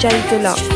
Dlux on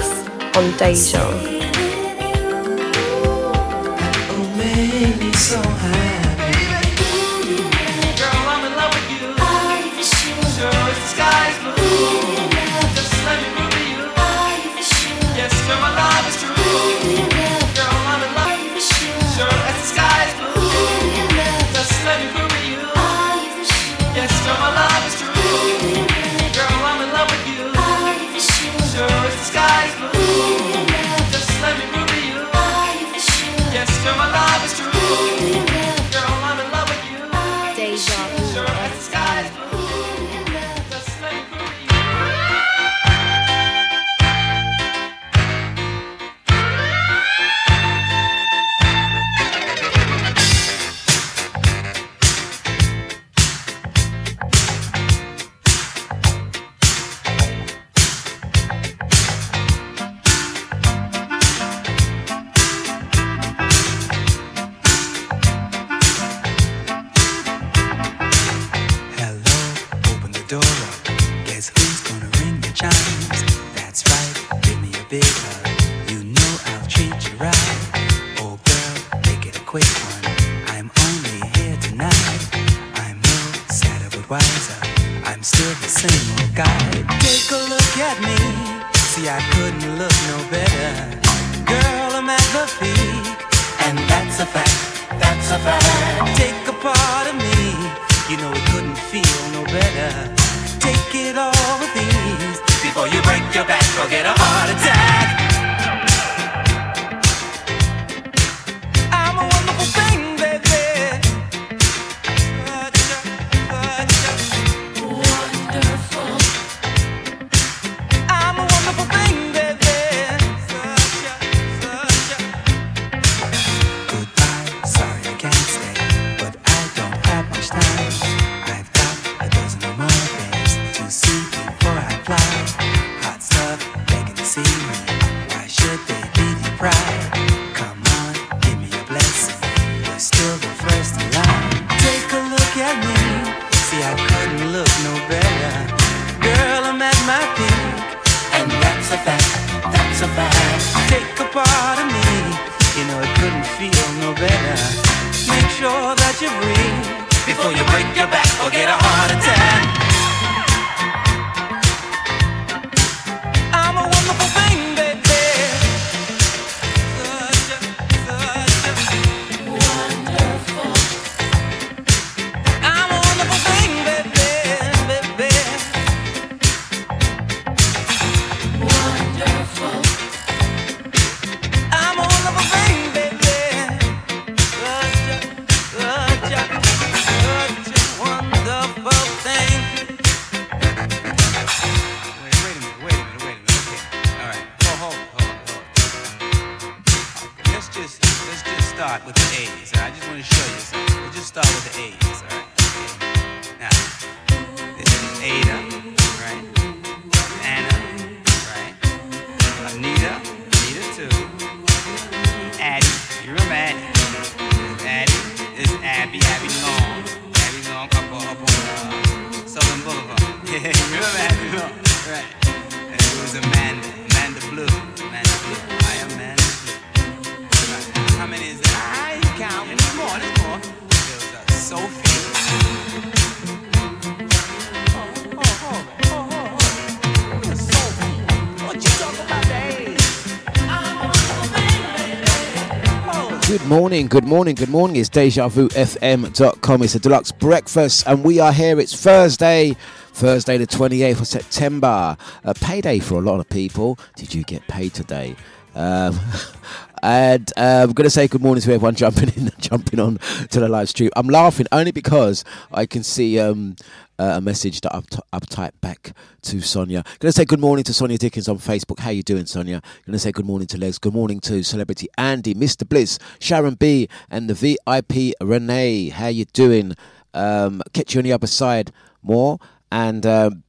morning, good morning, good morning. It's DejaVuFM.com. It's a Dlux breakfast, and we are here. It's Thursday, Thursday, the 28th of September. A payday for a lot of people. Did you get paid today? Um, and uh, I'm going to say good morning to everyone jumping in, jumping on to the live stream. I'm laughing only because I can see um, uh, a message that I've, t- I've typed back to Sonia. Going to say good morning to Sonia Dickens on Facebook. How you doing, Sonia? Going to say good morning to Les. Good morning to Celebrity Andy, Mr. Bliss, Sharon B, and the VIP Renee. How you doing? Um, catch you on the other side more. And um,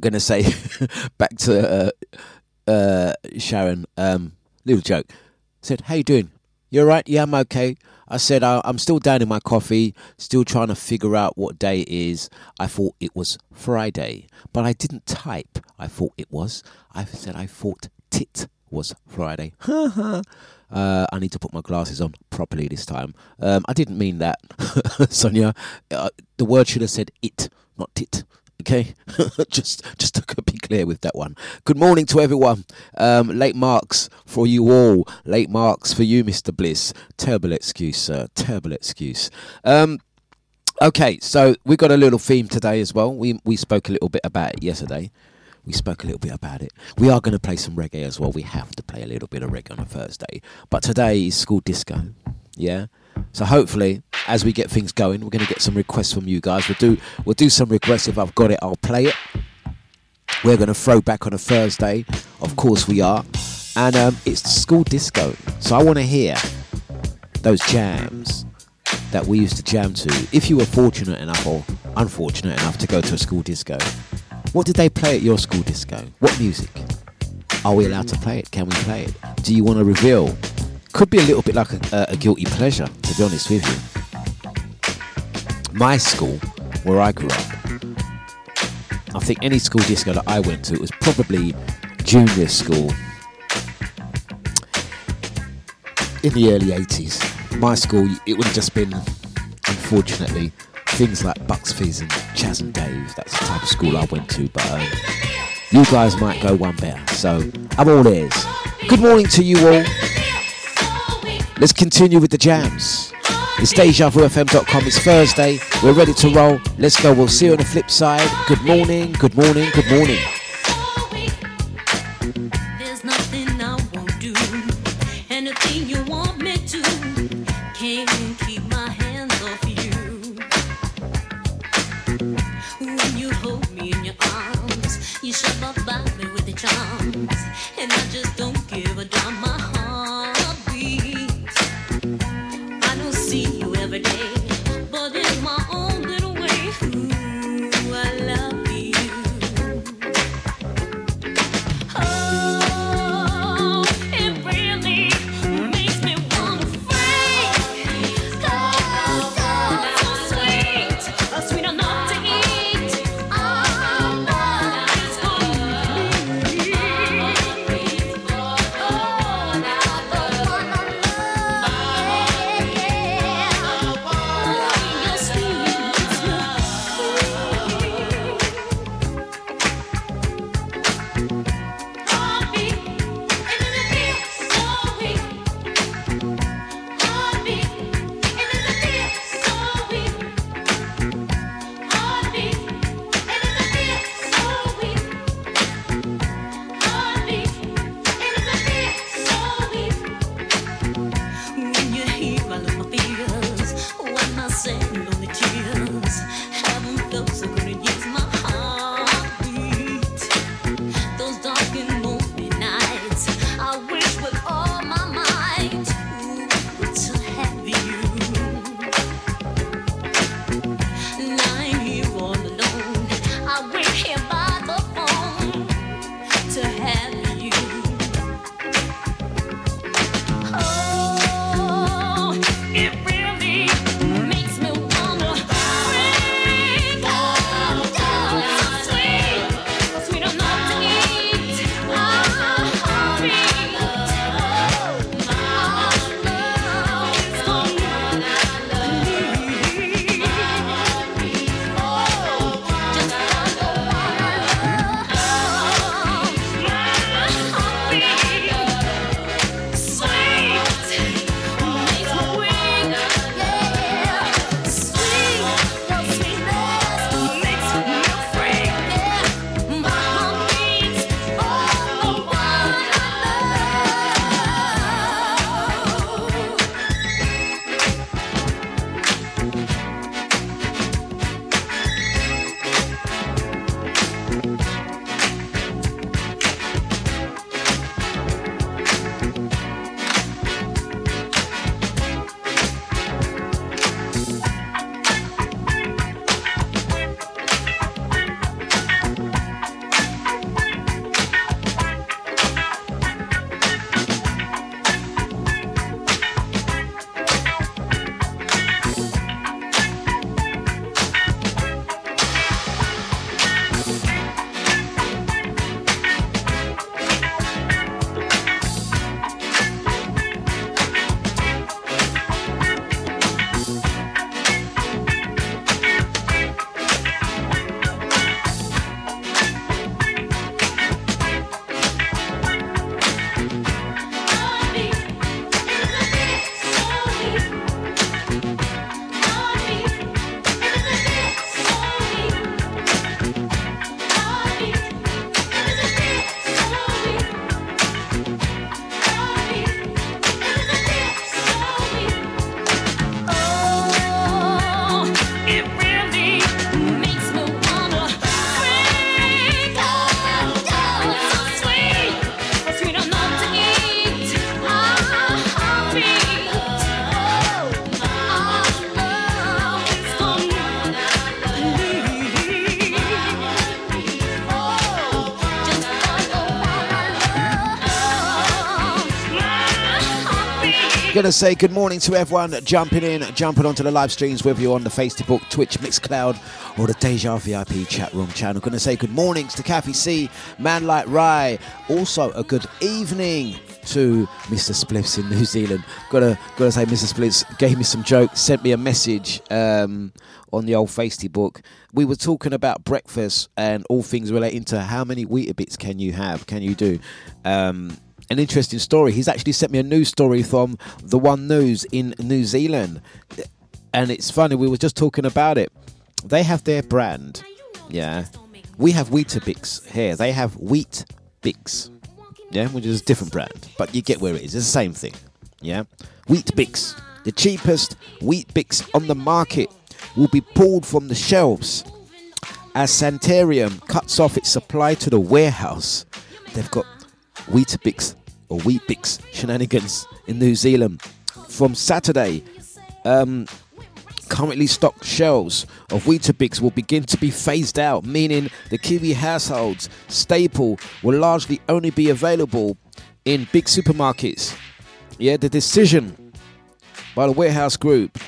going to say back to uh, uh, Sharon. Um, little joke. Said, how you doing? You're right. Yeah, I'm okay. I said, I'm still down in my coffee, still trying to figure out what day it is. I thought it was Friday, but I didn't type. I thought it was. I said, I thought tit was Friday. uh, I need to put my glasses on properly this time. Um, I didn't mean that, Sonia. Uh, the word should have said it, not tit. Okay, just just to be clear with that one. Good morning to everyone. Um, late marks for you all. Late marks for you, Mister Bliss. Terrible excuse, sir. Terrible excuse. Um, okay, so we got a little theme today as well. We we spoke a little bit about it yesterday. We spoke a little bit about it. We are going to play some reggae as well. We have to play a little bit of reggae on a Thursday. But today is school disco. Yeah. So hopefully, as we get things going, we're going to get some requests from you guys. We'll do we'll do some requests. If I've got it, I'll play it. We're going to throw back on a Thursday, of course we are, and um, it's school disco. So I want to hear those jams that we used to jam to. If you were fortunate enough or unfortunate enough to go to a school disco, what did they play at your school disco? What music? Are we allowed to play it? Can we play it? Do you want to reveal could be a little bit like a, a guilty pleasure, to be honest with you. My school, where I grew up, I think any school disco that I went to was probably junior school in the early 80s. My school, it would have just been, unfortunately, things like Bucks Fizz and Chas and Dave. That's the type of school I went to, but um, you guys might go one better. So I'm all ears. Good morning to you all. Let's continue with the jams. It's DejaVuFM.com. It's Thursday. We're ready to roll. Let's go. We'll see you on the flip side. Good morning, good morning, good morning. Gonna say good morning to everyone jumping in, jumping onto the live streams, whether you're on the Facebook, Twitch, Mixcloud, or the Deja VIP chat room channel. Gonna say good mornings to Kathy C, Man Like Rye. Also, a good evening to Mr. Spliffs in New Zealand. Gotta gotta say, Mr. Spliffs gave me some jokes, sent me a message um, on the old Facebook. We were talking about breakfast and all things relating to how many Weetabix can you have, can you do. Um, an interesting story. He's actually sent me a news story from the One News in New Zealand, and it's funny. We were just talking about it. They have their brand, yeah. We have Weetabix here. They have Wheat Bix, yeah, which is a different brand, but you get where it is. It's the same thing, yeah. Wheat Bix, the cheapest Weet-Bix on the market, will be pulled from the shelves as Sanitarium cuts off its supply to the warehouse. They've got Weetabix or Weet-Bix shenanigans in New Zealand. From Saturday, um, currently stocked shelves of Weetabix will begin to be phased out, meaning the Kiwi households staple will largely only be available in big supermarkets. Yeah, the decision by the Warehouse Group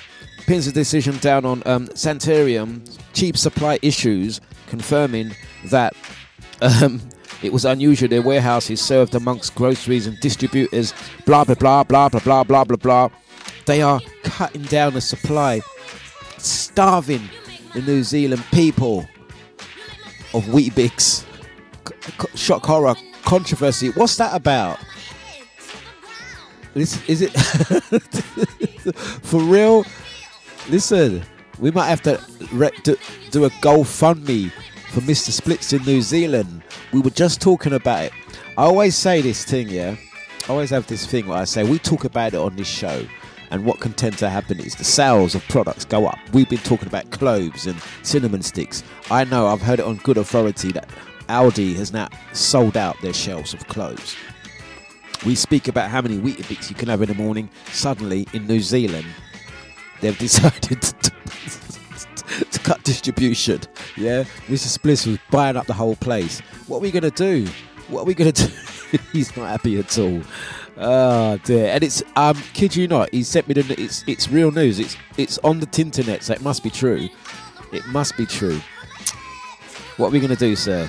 pins the decision down on um, Sanitarium cheap supply issues, confirming that um, it was unusual their warehouses served amongst groceries and distributors, blah blah blah blah blah blah blah blah blah. They are cutting down the supply, starving the New Zealand people of Weetabix. C- c- shock horror controversy. What's that about? This is it for real? Listen, we might have to re- do, do a GoFundMe for Mr. Spliffs in New Zealand. We were just talking about it. I always say this thing, yeah. I always have this thing where I say we talk about it on this show, and what can tend to happen is the sales of products go up. We've been talking about cloves and cinnamon sticks. I know I've heard it on good authority that Aldi has now sold out their shelves of cloves. We speak about how many Weetabix you can have in the morning. Suddenly, in New Zealand, they've decided to, to cut distribution. Yeah, Mr. Spliffs was buying up the whole place. What are we gonna do? What are we gonna do? He's not happy at all. Oh dear! And it's um, kid you not, he sent me the. It's it's real news. It's it's on the internet, so it must be true. It must be true. What are we gonna do, sir?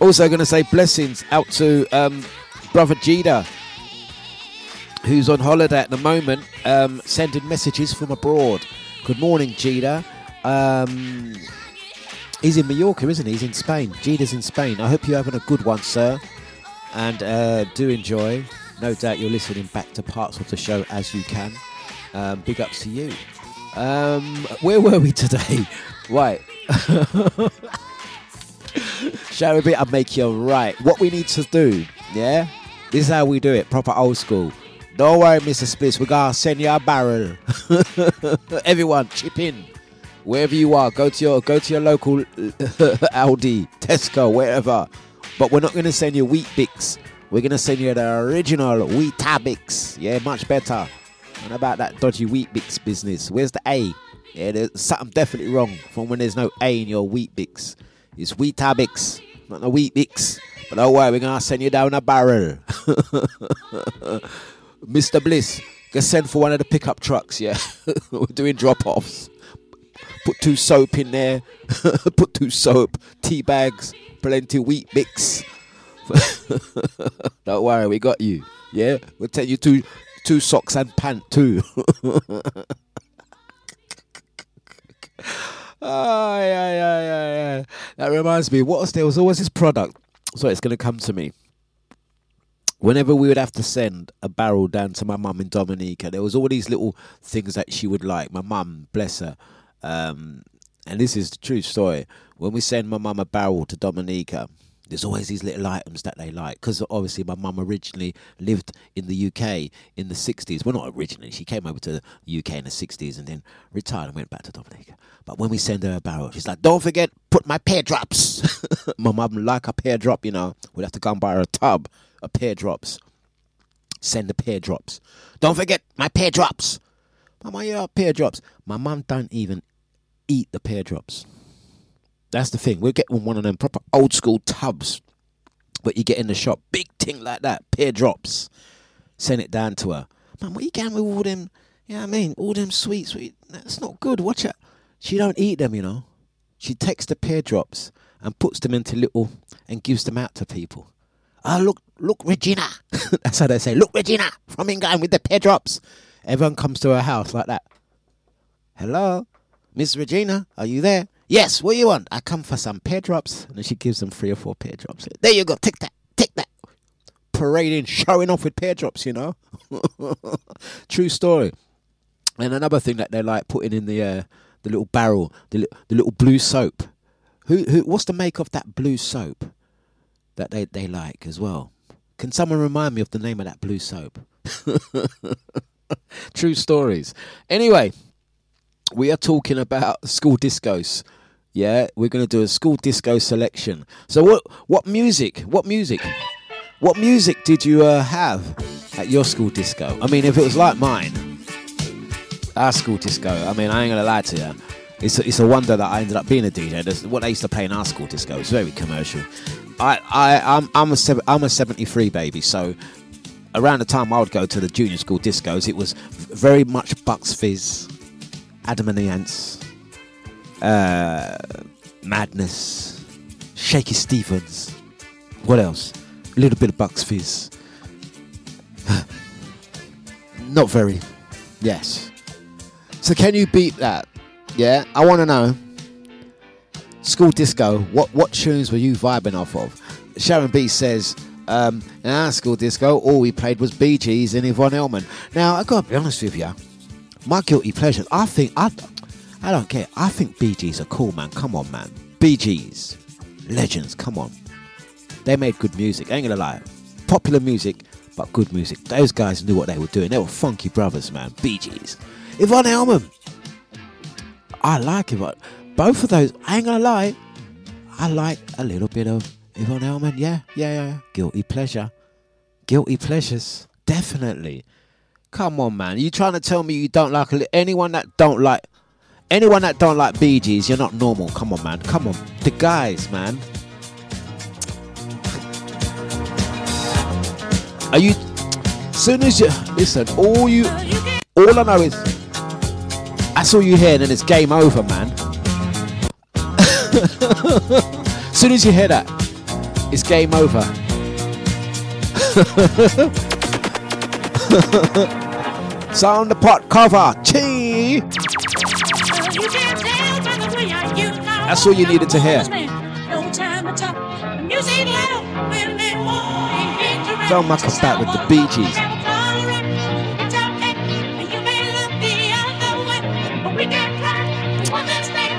Also, to say blessings out to um, brother Jida, who's on holiday at the moment, um, sending messages from abroad. Good morning, Jida. Um, he's in Mallorca, isn't he? He's in Spain. Jida's in Spain. I hope you're having a good one, sir. And uh, do enjoy. No doubt you're listening back to parts of the show as you can. Um, big ups to you. Um, where were we today? Right. Shall we be? I'll make you right. What we need to do, yeah? This is how we do it, proper old school. Don't worry, Mr. Spliffs, we're gonna send you a barrel. Everyone, chip in. Wherever you are, go to your go to your local Aldi, Tesco, wherever. But we're not gonna send you Weet-Bix. We're gonna send you the original Weetabix. Yeah, much better. And about that dodgy Weet-Bix business. Where's the A? Yeah, there's something definitely wrong from when there's no A in your Weet-Bix. It's Weetabix, not the Weet-Bix. But don't worry, we're gonna send you down a barrel. Mr. Bliss, get send for one of the pickup trucks, yeah. We're doing drop offs. Put two soap in there. Put two soap, tea bags, plenty wheat mix. Don't worry, we got you. Yeah? We'll take you two two socks and pant too. Ah, yeah, yeah, yeah, yeah. That reminds me, what was there was always this product. So it's gonna come to me whenever we would have to send a barrel down to my mum in Dominica, there was all these little things that she would like. My mum, bless her, um, and this is the true story. When we send my mum a barrel to Dominica, there's always these little items that they like because obviously my mum originally lived in the UK in the 60s. Well, not originally, she came over to the UK in the 60s and then retired and went back to Dominica. But when we send her a barrel, she's like, "Don't forget, put my pear drops." my mum like a pear drop, you know. We'd have to go and buy her a tub of pear drops. Send the pear drops. Don't forget my pear drops. Mama, yeah, pear drops. My mum don't even eat the pear drops. That's the thing. We're getting one of them proper old school tubs but you get in the shop. Big thing like that. Pear drops. Send it down to her. Man, what you getting with all them? You know what I mean? All them sweets. Sweet. That's not good. Watch it. She don't eat them, you know. She takes the pear drops and puts them into little and gives them out to people. Oh, look, look, Regina. That's how they say. Look, Regina from England with the pear drops. Everyone comes to her house like that. Hello, Miss Regina, are you there? Yes, what do you want? I come for some pear drops. And she gives them three or four pear drops. There you go, take that, take that. Parading, showing off with pear drops, you know. True story. And another thing that they like putting in the uh, the little barrel, the, li- the little blue soap. Who who? What's the make of that blue soap that they they like as well? Can someone remind me of the name of that blue soap? True stories. Anyway, we are talking about school discos. Yeah, we're going to do a school disco selection. So what what music? What music? What music did you uh, have at your school disco? I mean, if it was like mine, our school disco. I mean, I ain't gonna lie to you. It's a, it's a wonder that I ended up being a DJ. That's what they used to play in our school disco. It's very commercial. I I I'm I'm a I'm a 73 baby, so around the time I would go to the junior school discos, it was very much Bucks Fizz, Adam and the Ants, uh, Madness, Shaky Stevens. What else? A little bit of Bucks Fizz. Not very. Yes. So can you beat that? Yeah, I want to know. School disco. What what tunes were you vibing off of? Sharon B says, um, in our school disco, all we played was Bee Gees and Yvonne Elliman. Now I gotta be honest with you, my guilty pleasure. I think I, I don't care. I think Bee Gees are cool, man. Come on, man. Bee Gees, legends. Come on. They made good music. I ain't gonna lie. Popular music, but good music. Those guys knew what they were doing. They were funky brothers, man. Bee Gees. Yvonne Elliman. I like but both of those, I ain't gonna lie, I like a little bit of Yvonne Elliman. Yeah, yeah, yeah. Guilty pleasure. Guilty pleasures. Definitely. Come on, man. You trying to tell me you don't like li- anyone that don't like anyone that don't like Bee Gees? You're not normal. Come on, man. Come on, the guys, man. Are you? Soon as you listen, all you, all I know is that's all you hear, and it's game over, man. Soon as you hear that, it's game over. Sound the pot cover, Chi. That's all you needed to hear. Don't muck about with the Bee Gees.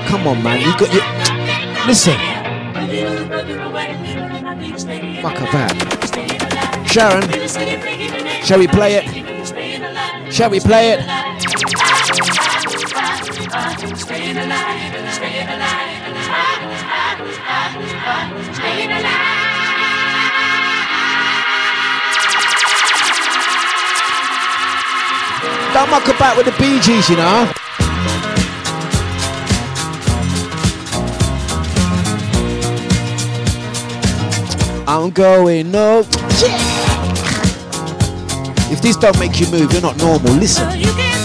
Come on, man. You got you. Listen. Fuck about. Sharon, shall we play it? Shall we play it? Don't muck about with the Gees, you know. I'm going no. If this don't make you move, you're not normal. Listen.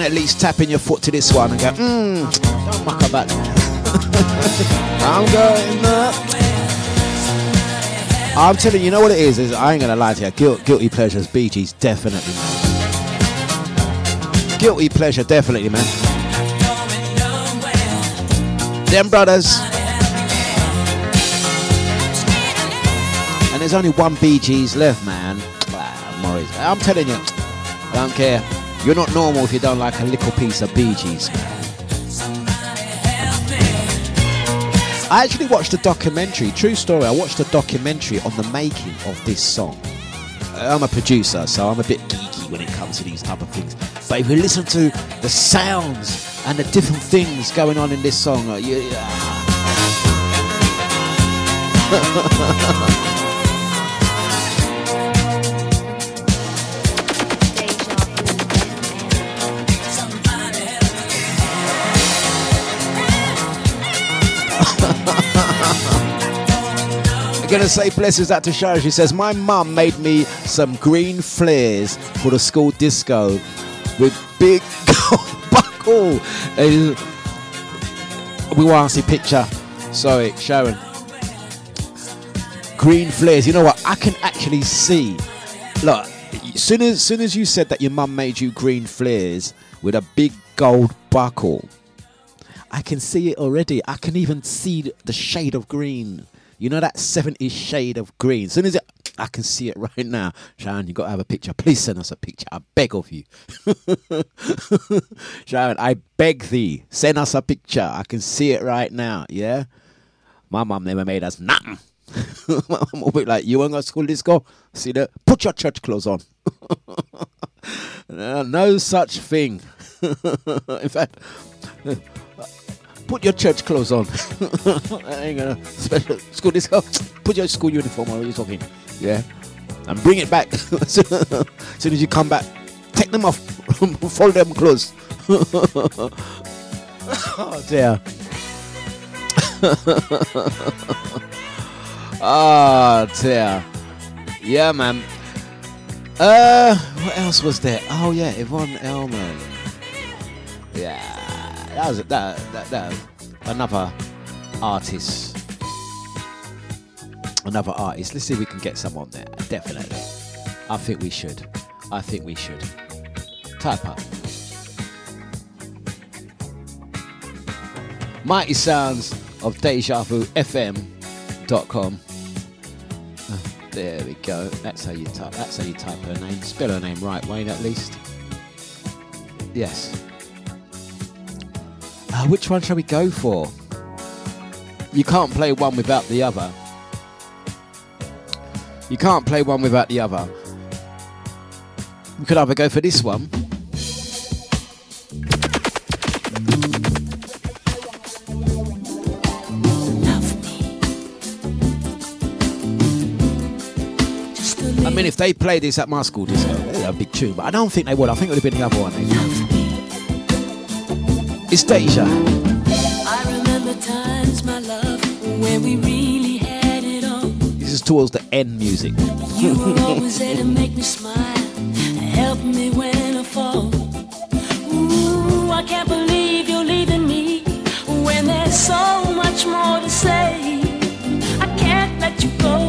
At least tapping your foot to this one and go, mmm, don't muck about I'm going up. I'm telling you, you know what it is? Is I ain't gonna lie to you. Guilt, guilty pleasures, Bee Gees, definitely. Guilty pleasure, definitely, man. Them brothers. And there's only one Bee Gees left, man. Wow, Morris. I'm telling you, I don't care. You're not normal if you don't like a little piece of Bee Gees. I actually watched a documentary, true story. I watched a documentary on the making of this song. I'm a producer, so I'm a bit geeky when it comes to these type of things. But if you listen to the sounds and the different things going on in this song, uh, uh, gonna say blessings out to Shara. She says, My mum made me some green flares for the school disco with big gold buckle. We want to see picture. Sorry, Sharon. Green flares. You know what? I can actually see. Look, soon as soon as you said that your mum made you green flares with a big gold buckle, I can see it already. I can even see the shade of green. You know that 70s shade of green. As soon as it, I can see it right now. Sharon, you got to have a picture. Please send us a picture. I beg of you. Sharon, I beg thee. Send us a picture. I can see it right now. Yeah? My mum never made us nothing. I'm a bit like, you want to school disco? See that? Put your church clothes on. no such thing. In fact, put your church clothes on. I ain't gonna special school disco. Put your school uniform on. What are you talking? Yeah, and bring it back as soon as you come back. Take them off. Fold them clothes. oh dear. oh dear. Yeah, man. Uh, what else was there? Oh yeah, Yvonne Elliman. Yeah that was that, that, that another artist. Another artist. Let's see if we can get some on there. Definitely. I think we should. I think we should. Type up. Mighty Sounds of Deja Vu FM.com. Oh, uh, there we go. That's how you type. That's how you type her name. Spell her name right, Wayne. At least. Yes. Uh, which one shall we go for? You can't play one without the other. You can't play one without the other. We could either go for this one. I mean, if they played this at my school disco, a big tune, but I don't think they would. I think it would have been the other one. It's Deja. I remember times, my love, when we really had it on. This is towards the end music. you were always there to make me smile, help me when I fall. Ooh, I can't believe you're leaving me when there's so much more to say. I can't let you go.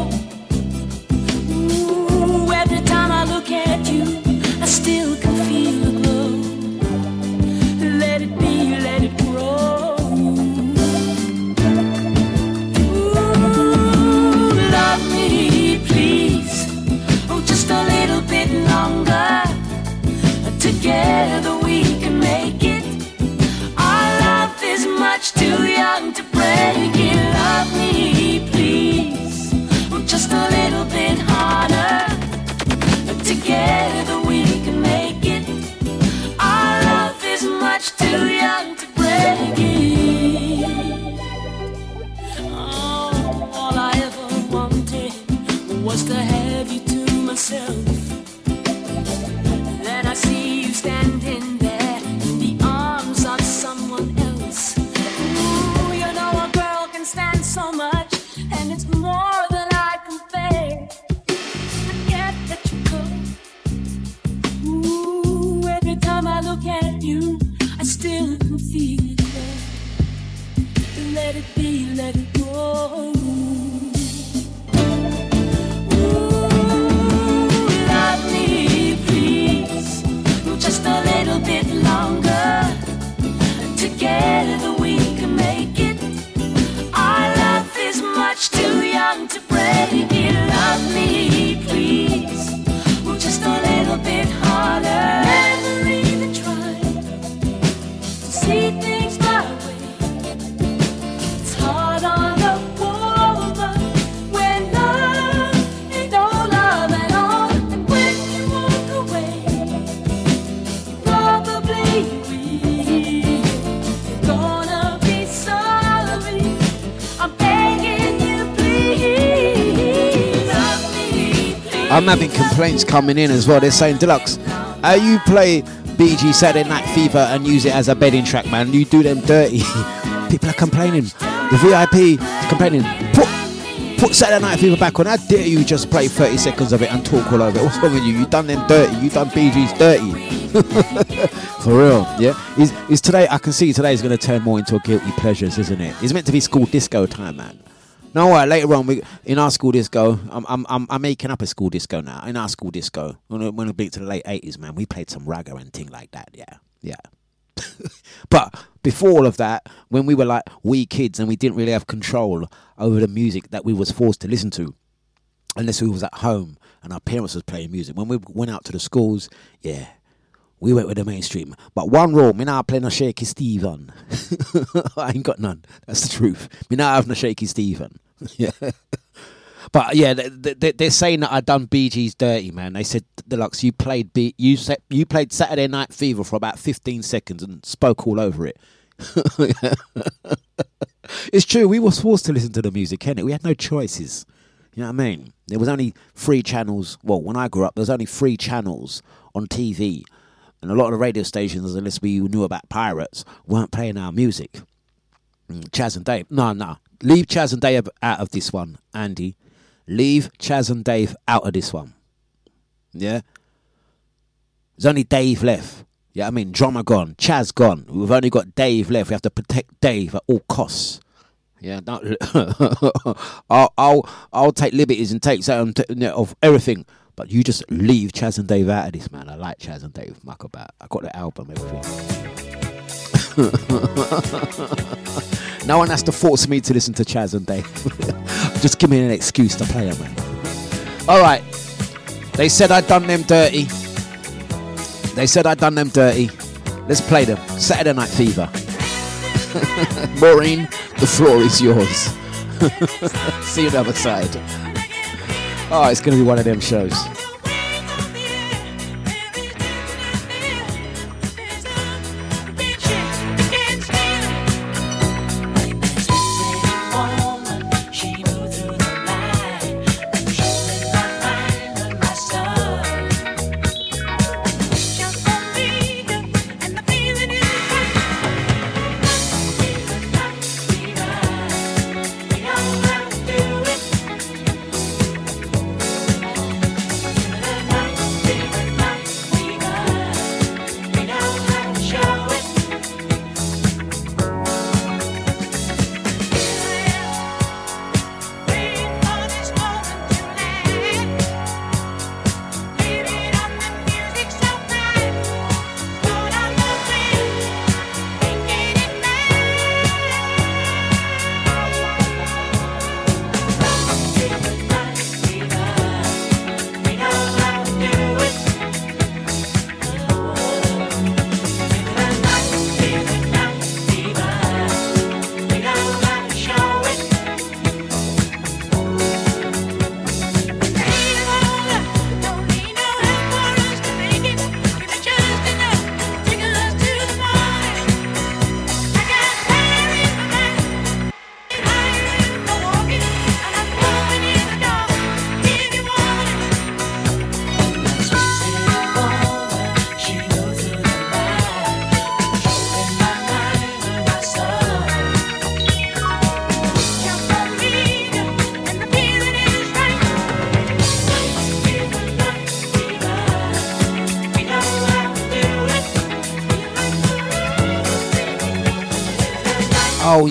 I'm having complaints coming in as well. They're saying, Dlux, how you play Bee Gees Saturday Night Fever and use it as a bedding track, man? You do them dirty. People are complaining. The VIP complaining. Put, put Saturday Night Fever back on. How dare you just play 30 seconds of it and talk all over it? What's wrong with you? You done them dirty. You done Bee Gees' dirty. For real, yeah. Is is today? I can see today is going to turn more into a guilty pleasures, isn't it? It's meant to be school disco time, man. No, what? Later on, we in our school disco, I'm I'm I'm, I'm making up a school disco now. In our school disco, when when we to the late eighties, man, we played some ragga and thing like that. Yeah, yeah. but before all of that, when we were like wee kids and we didn't really have control over the music that we was forced to listen to, unless we was at home and our parents was playing music. When we went out to the schools, yeah, we went with the mainstream. But one rule, me not play no Shaky Stephen. I ain't got none. That's the truth. Me not have no Shaky Stephen. yeah. But yeah, they, they, are saying that I done Bee Gees' dirty, man. They said Dlux, you played B, you said you played Saturday Night Fever for about fifteen seconds and spoke all over it. it's true. We were forced to listen to the music, Kenny. We had no choices. You know what I mean? There was only three channels. Well, when I grew up, there was only three channels on TV, and a lot of the radio stations, unless we knew about pirates, weren't playing our music. Mm, Chas and Dave, no, no, Leave Chas and Dave out of this one, Andy. Leave Chas and Dave out of this one. Yeah? There's only Dave left. Yeah, I mean, drummer gone, Chas gone. We've only got Dave left. We have to protect Dave at all costs. Yeah, I'll, I'll I'll take liberties and take some of everything, but you just leave Chas and Dave out of this, man. I like Chas and Dave muck about. I got the album, everything. no one has to force me to listen to Chas and Dave. Just give me an excuse to play them, man. Alright. They said I'd done them dirty. They said I'd done them dirty. Let's play them. Saturday Night Fever. Maureen, the floor is yours. See you on the other side. Oh, it's going to be one of them shows.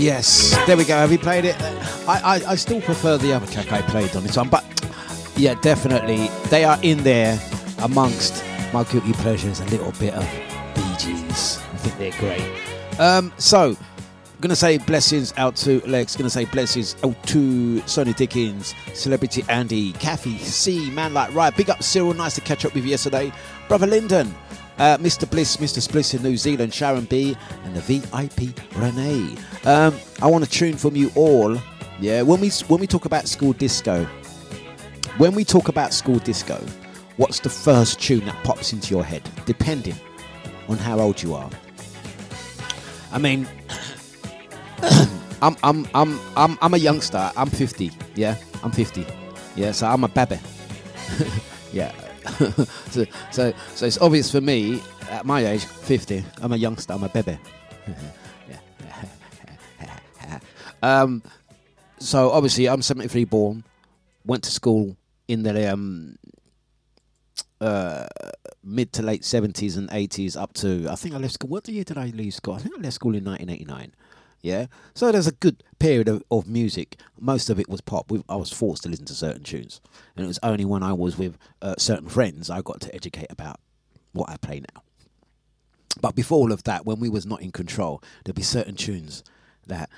Yes, there we go. Have you played it? I, I, I still prefer the other track I played on this one, but yeah, definitely they are in there amongst my guilty pleasures. A little bit of Bee Gees. I think they're great. Um, so gonna say blessings out to Lex. Gonna say blessings out to Sonny Dickens, Celebrity Andy, Kathy C, Man Like Right. Big up Cyril. Nice to catch up with you yesterday, brother Lyndon. Uh, Mr. Bliss, Mr. Spliff in New Zealand, Sharon B, and the VIP Renee. Um, I want a tune from you all. Yeah, when we when we talk about school disco, when we talk about school disco, what's the first tune that pops into your head, depending on how old you are? I mean, I'm, I'm, I'm, I'm, I'm a youngster. I'm 50. Yeah, I'm 50. Yeah, so I'm a baby. yeah. so, so, so it's obvious for me at my age, 50. I'm a youngster. I'm a baby. um, so obviously, I'm 73 born. Went to school in the um, uh, mid to late 70s and 80s up to I think I left school. What year did I leave school? I think I left school in 1989. Yeah, so there's a good period of, of music. Most of it was pop. We, I was forced to listen to certain tunes, and it was only when I was with uh, certain friends I got to educate about what I play now. But before all of that, when we was not in control, there'd be certain tunes that,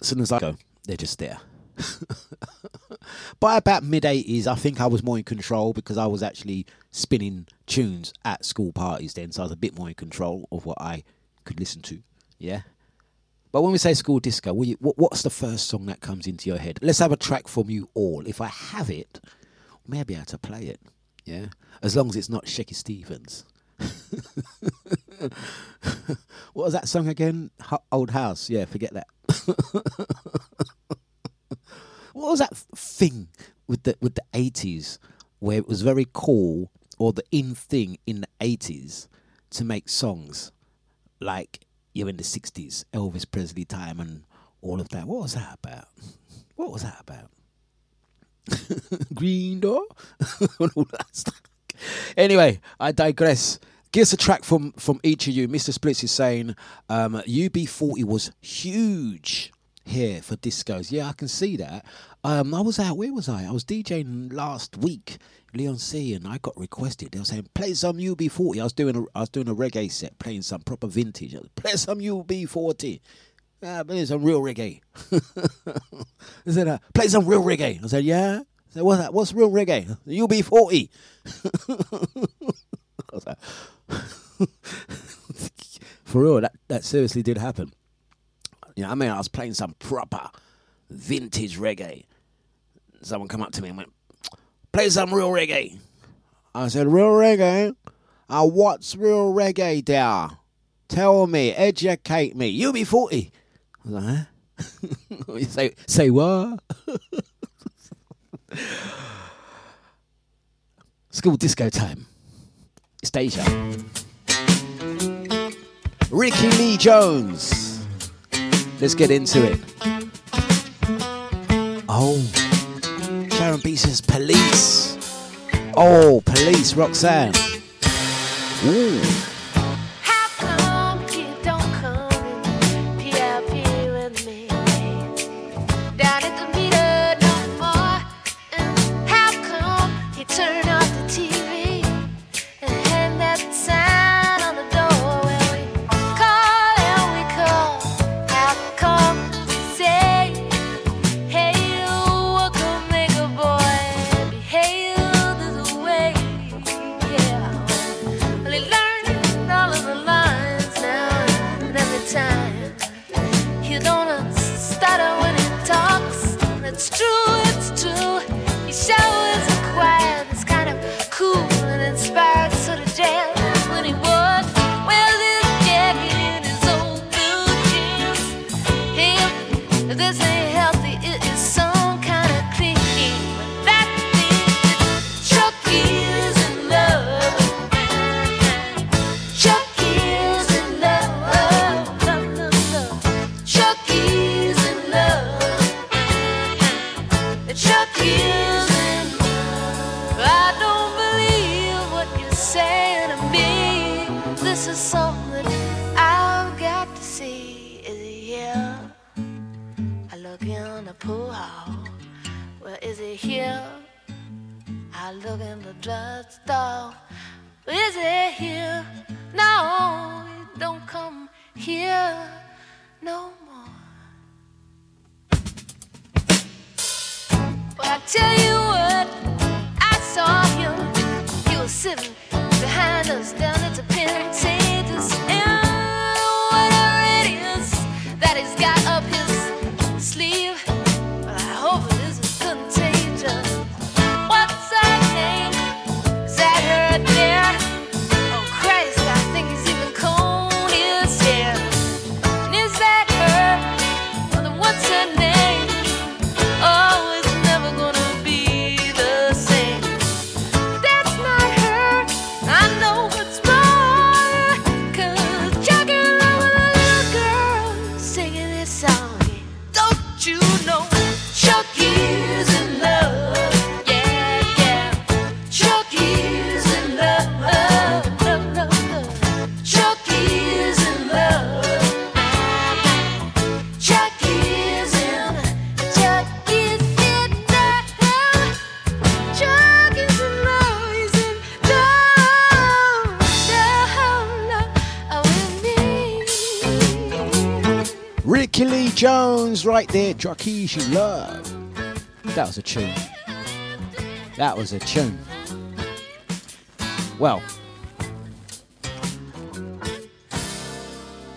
as soon as I go, they're just there. By about mid 80s, I think I was more in control because I was actually spinning tunes at school parties then, so I was a bit more in control of what I could listen to. Yeah. But when we say school disco, you, what, what's the first song that comes into your head? Let's have a track from you all. If I have it, maybe I have to play it. Yeah, as long as it's not Shaky Stevens. what was that song again? Old House. Yeah, forget that. what was that thing with the with the eighties where it was very cool or the in thing in the eighties to make songs like you're in the 60s, Elvis Presley time and all of that. What was that about? What was that about? Green door? all that stuff. Anyway, I digress. Give us a track from, from each of you. Mr. Spliffs is saying um, UB40 was huge here for discos. Yeah, I can see that. Um, I was out, where was I? I was DJing last week Leon C and I got requested. They were saying play some UB40. I was doing a I was doing a reggae set, playing some proper vintage. Play some UB40. Ah, play some real reggae. I said, uh, play some real reggae. I said, yeah. I said, what's that? What's real reggae? UB40. For real, that, that seriously did happen. You know, I mean, I was playing some proper vintage reggae. Someone come up to me and went, play some real reggae. I said, real reggae? Uh, what's real reggae there? Tell me, educate me. You be 40. I was like, huh? say, say what? School disco time. It's Deja. Rickie Lee Jones. Let's get into it. Oh. Sharon B police. Oh, police, Roxanne. Ooh. Right there, Trakish Love. That was a tune. That was a tune. Well,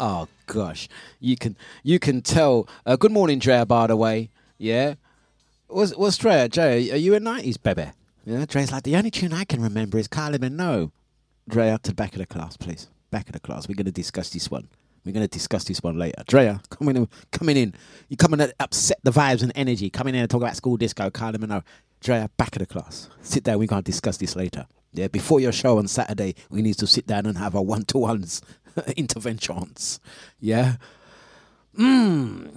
oh gosh, you can you can tell. Uh, good morning, Drea. By the way, yeah. Was was Drea? Jay, are you a nineties baby? Yeah, Drea's like the only tune I can remember is Kylie Minogue. Drea, to the back of the class, please. Back of the class. We're going to discuss this one. We're going to discuss this one later. Drea, coming in, coming in. You coming to upset the vibes and energy. Coming in and talk about school disco, Kylie Minogue. Drea, back of the class. Sit down. We're going to discuss this later. Yeah, before your show on Saturday, we need to sit down and have our one to ones interventions. Yeah. Mm.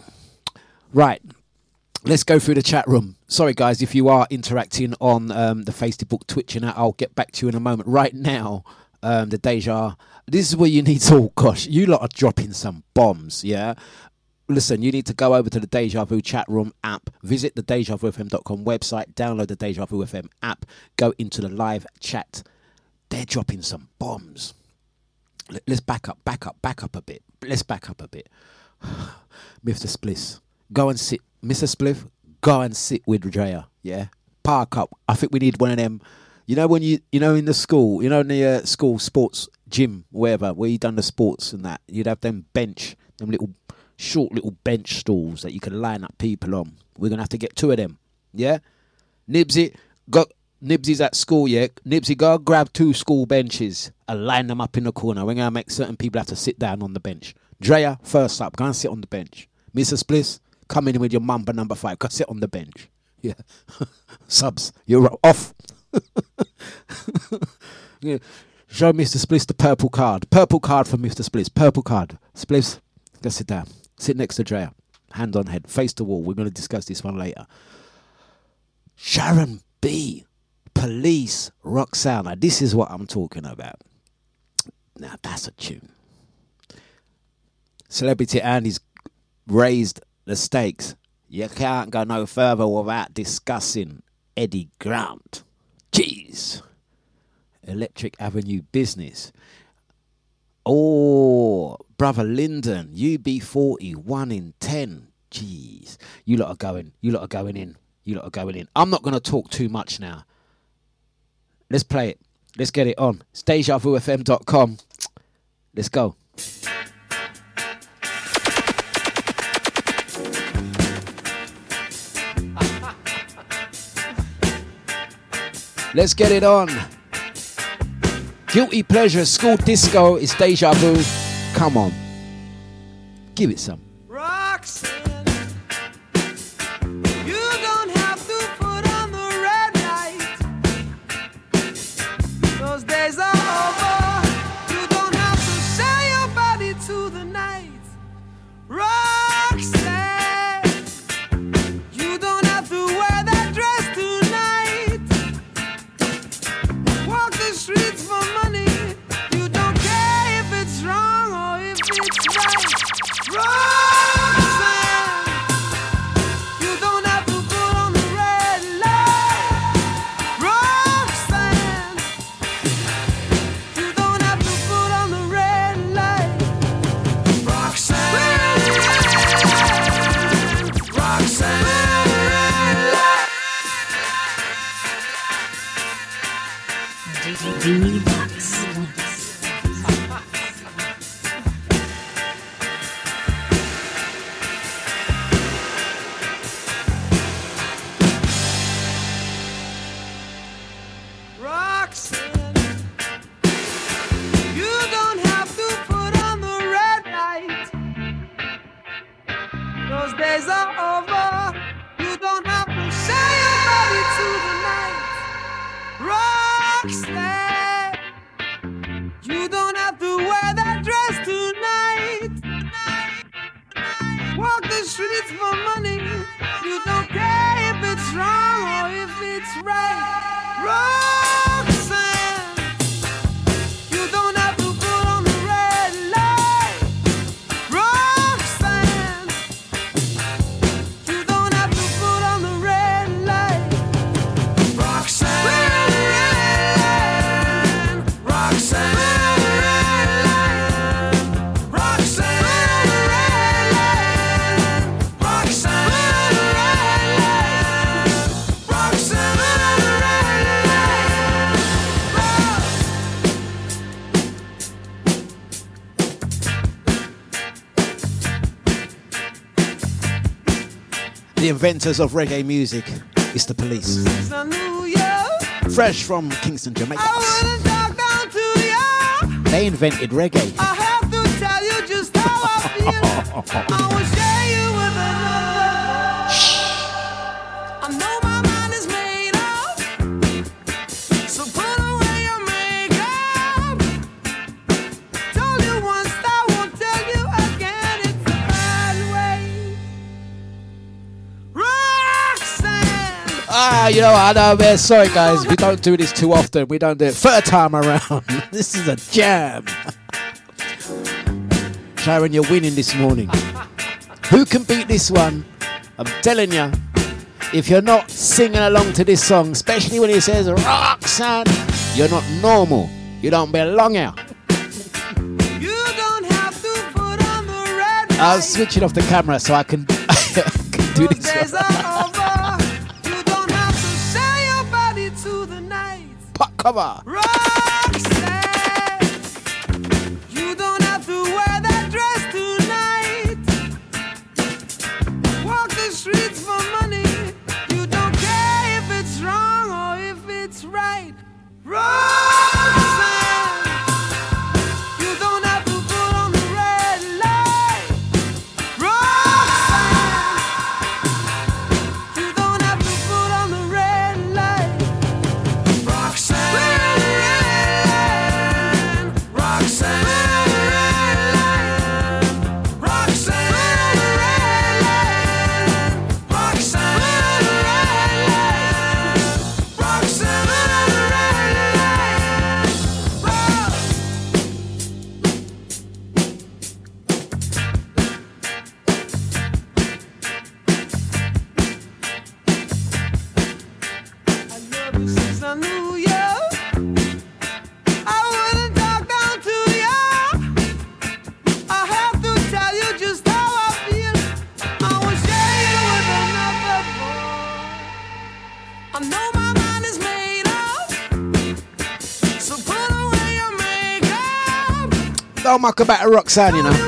Right. Let's go through the chat room. Sorry, guys, if you are interacting on um, the Facebook, Twitch, and I'll get back to you in a moment. Right now, um, the Deja this is where you need to, oh gosh, you lot are dropping some bombs, yeah? Listen, you need to go over to the Deja Vu chat room app, visit the Deja Vu DejaVuFM.com website, download the Deja Vu FM app, go into the live chat. They're dropping some bombs. Let's back up, back up, back up a bit. Let's back up a bit. Mr. Spliff, go and sit. Mr. Spliff, go and sit with Drea, yeah? Park up. I think we need one of them. You know when you you know in the school, you know in the uh, school sports gym, wherever, where you done the sports and that, you'd have them bench, them little short little bench stools that you can line up people on. We're gonna have to get two of them. Yeah? Nibsy got Nibsy's at school, yeah. Nibsy, go grab two school benches and line them up in the corner. We're gonna make certain people have to sit down on the bench. Drea, first up, go and sit on the bench. Mrs. Spliff, come in with your mambo number five, go sit on the bench. Yeah. Subs, you're off. Yeah. Show Mr. Spliff the purple card. Purple card for Mr. Spliff. Purple card. Spliff, go sit down. Sit next to Drea. Hand on head. Face the wall. We're going to discuss this one later. Sharon B. Police Roxanne. Now, this is what I'm talking about. Now, that's a tune. Celebrity Andy's raised the stakes. You can't go no further without discussing Eddie Grant. Jeez. Electric Avenue Business. Oh, brother Lyndon, UB40, one in ten. Jeez, you lot are going. You lot are going in. You lot are going in. I'm not going to talk too much now. Let's play it. Let's get it on. It's. Let's go. Let's get it on. Guilty Pleasure, School Disco is Deja Vu. Come on. Give it some. You don't have to wear that dress tonight. Walk the streets for money. You don't care if it's wrong or if it's right. Wrong. inventors of reggae music. is the police. Fresh from Kingston, Jamaica. They invented reggae. You know what? I know, man. Sorry, guys. We don't do this too often. We don't do it third time around. this is a jam. Sharon, you're winning this morning. Who can beat this one? I'm telling you. If you're not singing along to this song, especially when it says Roxanne, you're not normal. You don't belong here. You don't have to put on the red I'll light. switch it off the camera so I can, can do this. cover. Run!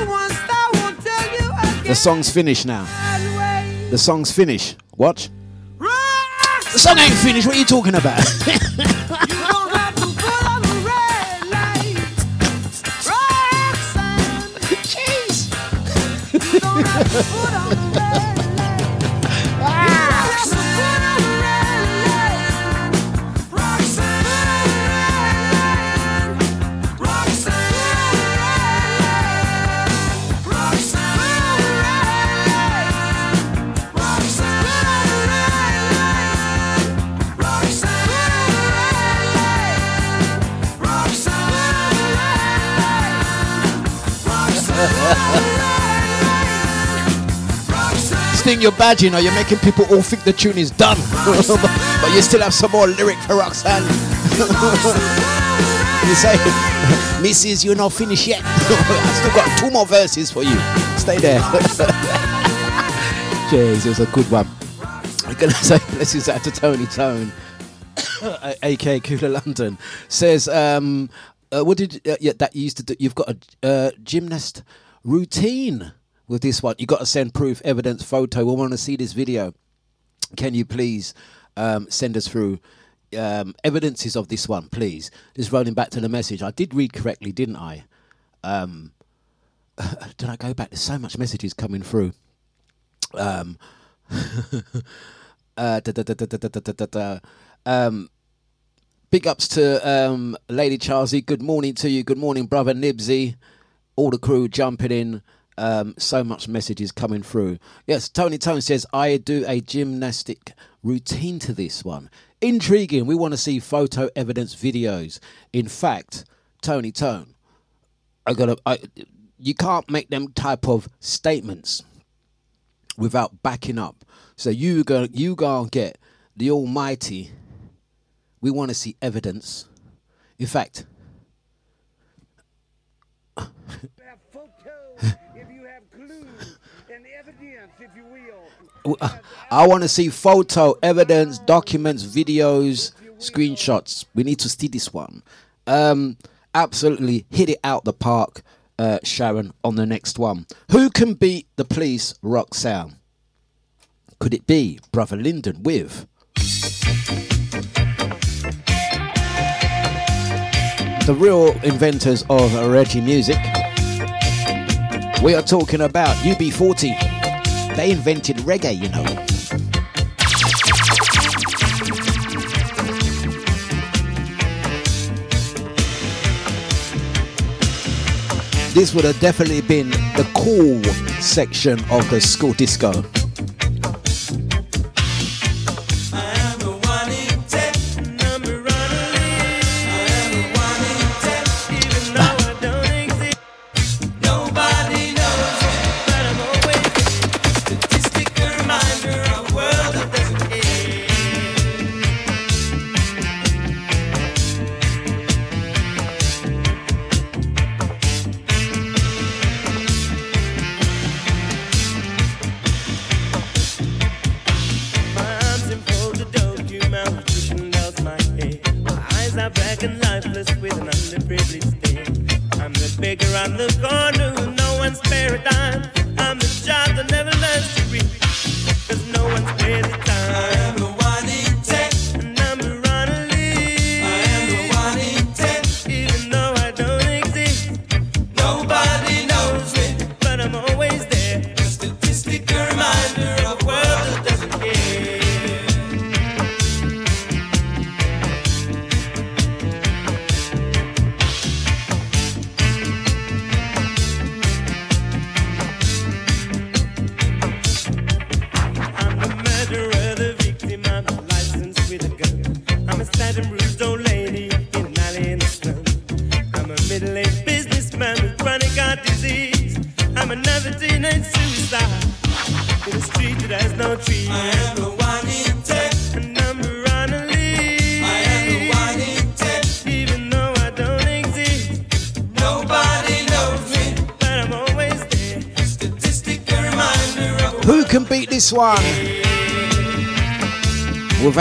Once, I won't tell you again. The song's finished now. The song's finished. Watch. The song ain't finished. What are you talking about? you Sting your badge, you know, you're making people all think the tune is done. but you still have some more lyric for Roxanne. you say, Mrs., you're not finished yet. I still got two more verses for you. Stay there. Jeez, it was a good one. I'm gonna say blessings out to Tony Tone, aka Cooler London, says, um, uh, "What did uh, yeah that you used to do? You've got a uh, gymnast routine with this one. You got to send proof, evidence, photo. We want to see this video. Can you please um, send us through um, evidences of this one, please? Just rolling back to the message. I did read correctly, didn't I? Um, did I go back? There's so much messages coming through. Um, uh, da, da, da, um, big ups to um, Lady Charlesy. Good morning to you. Good morning, brother Nibsy. All the crew jumping in. Um, so much messages coming through. Yes, Tony Tone says I do a gymnastic routine to this one. Intriguing. We want to see photo evidence videos. In fact, Tony Tone, I gotta. I, you can't make them type of statements without backing up. So you go, you go and get the Almighty. We want to see evidence. In fact, have photos, if you have clues and evidence, if you will. I want to see photo, evidence, documents, videos, screenshots. We need to see this one. Um, absolutely hit it out the park, uh, Sharon, on the next one. Who can beat the police Roxanne? Could it be Brother Lyndon with the real inventors of Reggae music? We are talking about UB40. They invented reggae, you know. This would have definitely been the cool section of the school disco.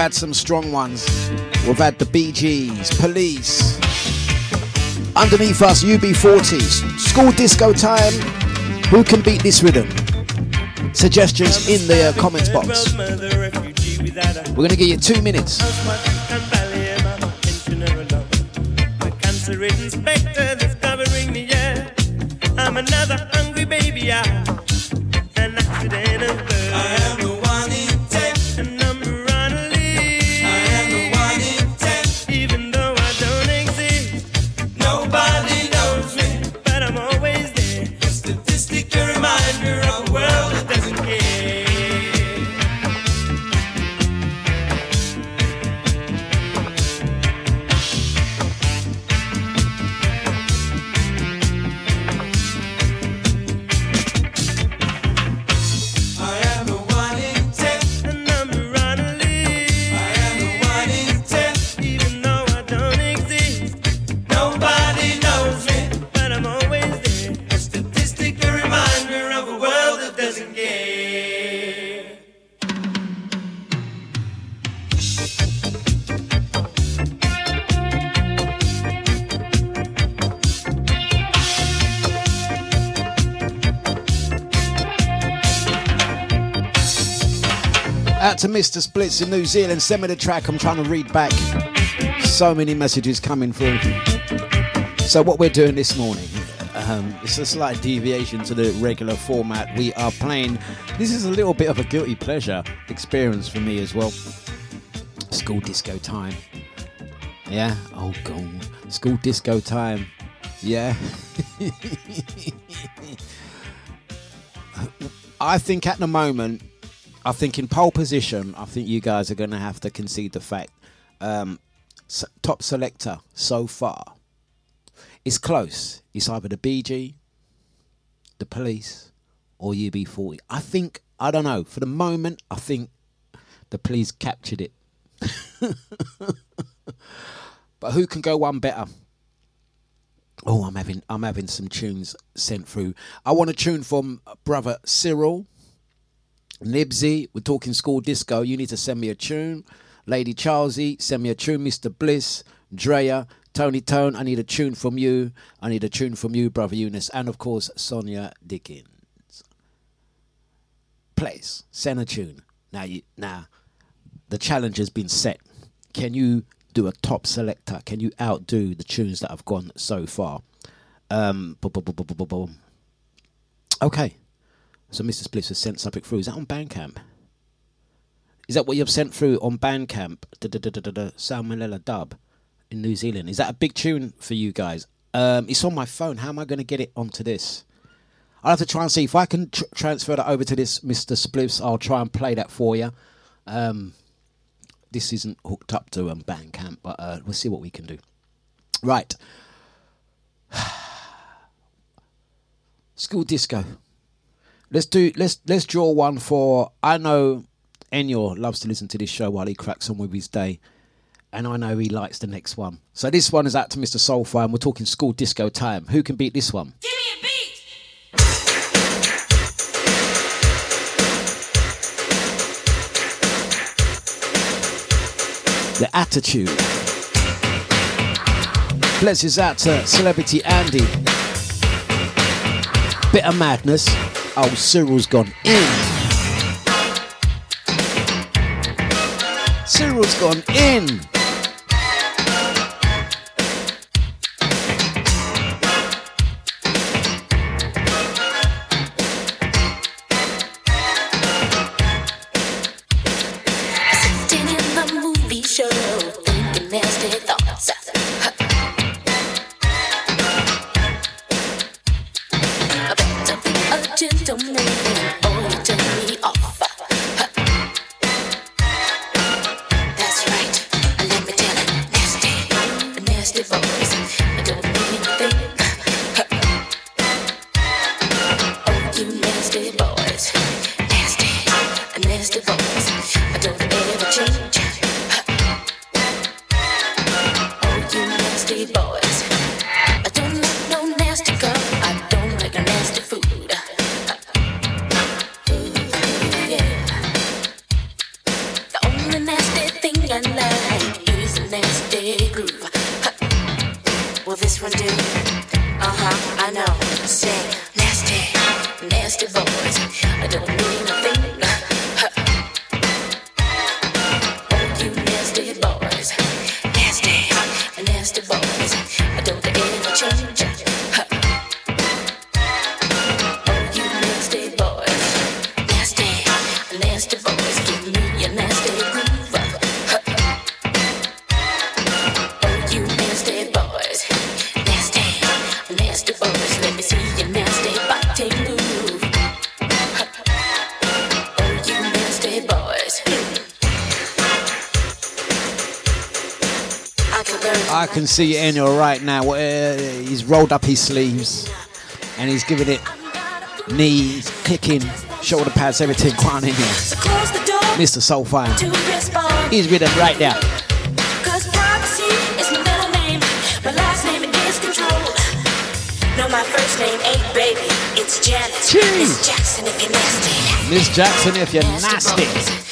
Had some strong ones. We've had the Bee Gees, Police. Underneath us, UB40s. School disco time. Who can beat this rhythm? Suggestions in the uh, comments box. We're going to give you two minutes. Spliffs in New Zealand. Send me the track. I'm trying to read back. So many messages coming through. So what we're doing this morning, um, it's a slight deviation to the regular format. We are playing. This is a little bit of a guilty pleasure experience for me as well. School disco time. Yeah. Oh god. School disco time. Yeah. I think at the moment, I think in pole position, I think you guys are going to have to concede the fact. Um, top selector so far. It's close. It's either the BG, the police, or UB40. I think, I don't know, for the moment, I think the police captured it. but who can go one better? Oh, I'm having I'm having some tunes sent through. I want a tune from brother Cyril, Nibsy. We're talking school disco. You need to send me a tune. Lady Charlesy, send me a tune. Mr. Bliss, Drea, Tony Tone. I need a tune from you. I need a tune from you, brother Eunice, and of course Sonia Dickens. Please send a tune. Now you now the challenge has been set. Can you do a top selector? Can you outdo the tunes that have gone so far? Um, bu- bu- bu- okay. So Mr. Spliff has sent something through. Is that on Bandcamp? Is that what you've sent through on Bandcamp? Da-da-da-da-da-da, Salmonella Dub in New Zealand. Is that a big tune for you guys? Um, it's on my phone. How am I going to get it onto this? I'll have to try and see if I can tr- transfer that over to this Mr. Spliffs. I'll try and play that for you. Um, this isn't hooked up to um, Bandcamp, but uh, we'll see what we can do. Right. School disco. Let's do let's let's draw one for I know Enyor loves to listen to this show while he cracks on with his day. And I know he likes the next one. So this one is out to Mr. Soulfire and we're talking school disco time. Who can beat this one? Give me a beat. The attitude. Blesses out to celebrity Andy. Bit of madness. Oh, Cyril's gone in. Cyril's gone in. See Enyo right now. Uh, he's rolled up his sleeves and he's giving it knees, kicking, shoulder pads, everything. Come in here. So close the door Mr. Soulfire. He's with him right now. Jackson, if you're middle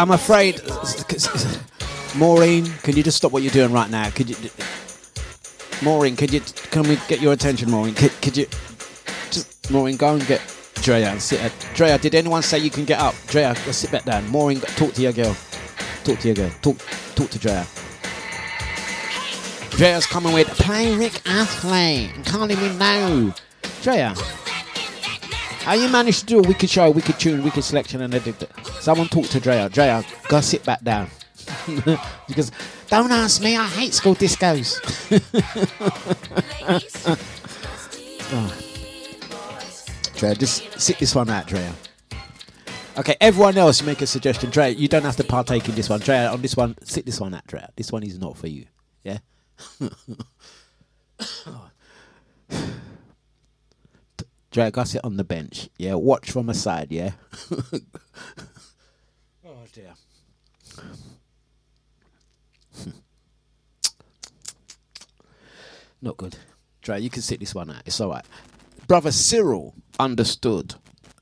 I'm afraid. Maureen, can you just stop what you're doing right now? Could you, Maureen? Could you? Can we get your attention, Maureen? Could, could you? Just Maureen, go and get Drea, and sit. uh, Drea, did anyone say you can get up? Drea, sit back down. Maureen, talk to your girl. Talk to your girl. Talk, talk to Drea. Drea's coming with play Rick Astley. Can't even know. Drea, how you managed to do a wicked show, wicked tune, wicked selection, and everything? Someone talk to Drea. Drea, go sit back down. because don't ask me. I hate school discos. Oh. Drea, just sit this one out, Drea. Okay, everyone else make a suggestion. Drea, you don't have to partake in this one. Drea, on this one, sit this one out, Drea. This one is not for you. Yeah? Drea, oh. Go sit on the bench. Yeah, watch from a side, yeah? oh, dear. Not good. Drea, you can sit this one out. It's all right. Brother Cyril understood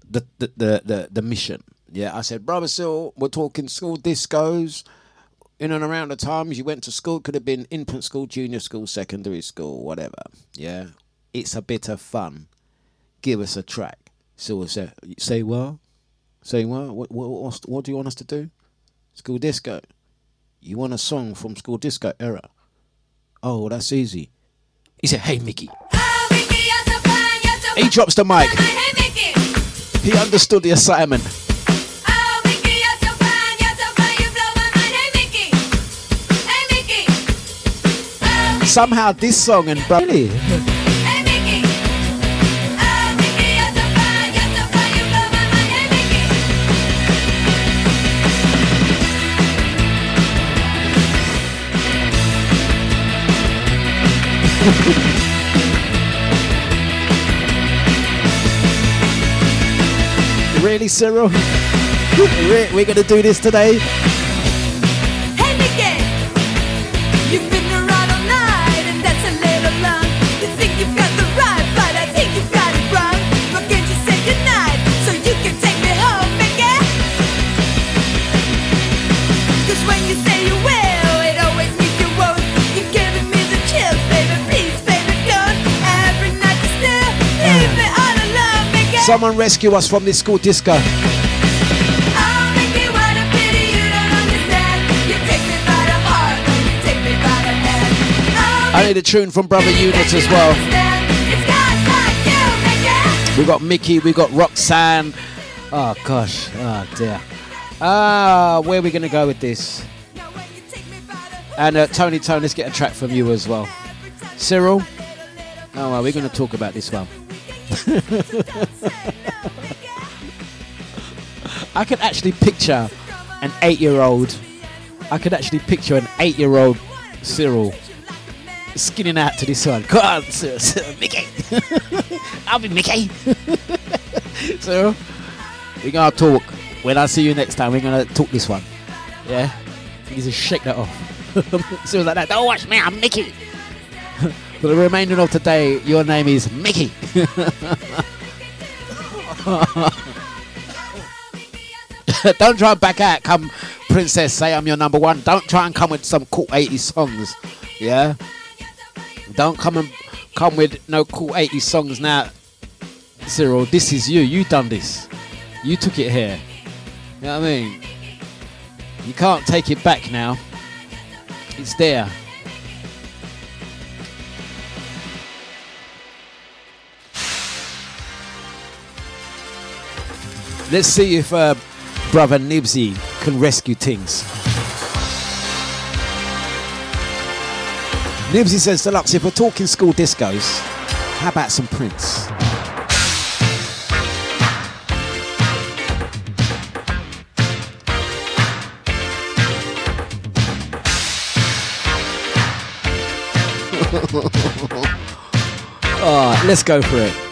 the the, the, the, the mission. Yeah, I said, Brother Cyril, we're talking school discos. In and around the times you went to school, could have been infant school, junior school, secondary school, whatever. Yeah, it's a bit of fun. Give us a track. Cyril said, Say what? Say what? What, what, what, do you want us to do? School disco. You want a song from school disco era? Oh, that's easy. He said, Hey, Mickey. He drops the mic. He understood the assignment. Somehow this song and really? Really, Cyril? Re- We're gonna do this today? Take me by the hand. Oh, I need a tune from Brother Unit as well. We got Mickey, we got Roxanne. Oh gosh, oh dear. Ah, where are we gonna go with this? And uh, Tony, Tony, let's get a track from you as well. Cyril. Oh well, we're gonna talk about this one. I can actually picture an eight-year-old. I could actually picture an eight-year-old Cyril skinning out to this one. Come on, Mickey. I'll be Mickey. Cyril, we're gonna talk. When I see you next time, we're gonna talk this one. Yeah, you to shake that off. Cyril's like that. Don't watch me. I'm Mickey. For the remainder of today, your name is Mickey. Don't try and back out. Come, princess, say I'm your number one. Don't try and come with some cool 80s songs. Yeah? Don't come and come with no cool 80s songs now. Cyril, this is you. You done this. You took it here. You know what I mean? You can't take it back now. It's there. Let's see if uh, brother Nibsy can rescue things. Nibsy says, Dlux, if we're talking school discos, how about some Prince? oh, let's go for it.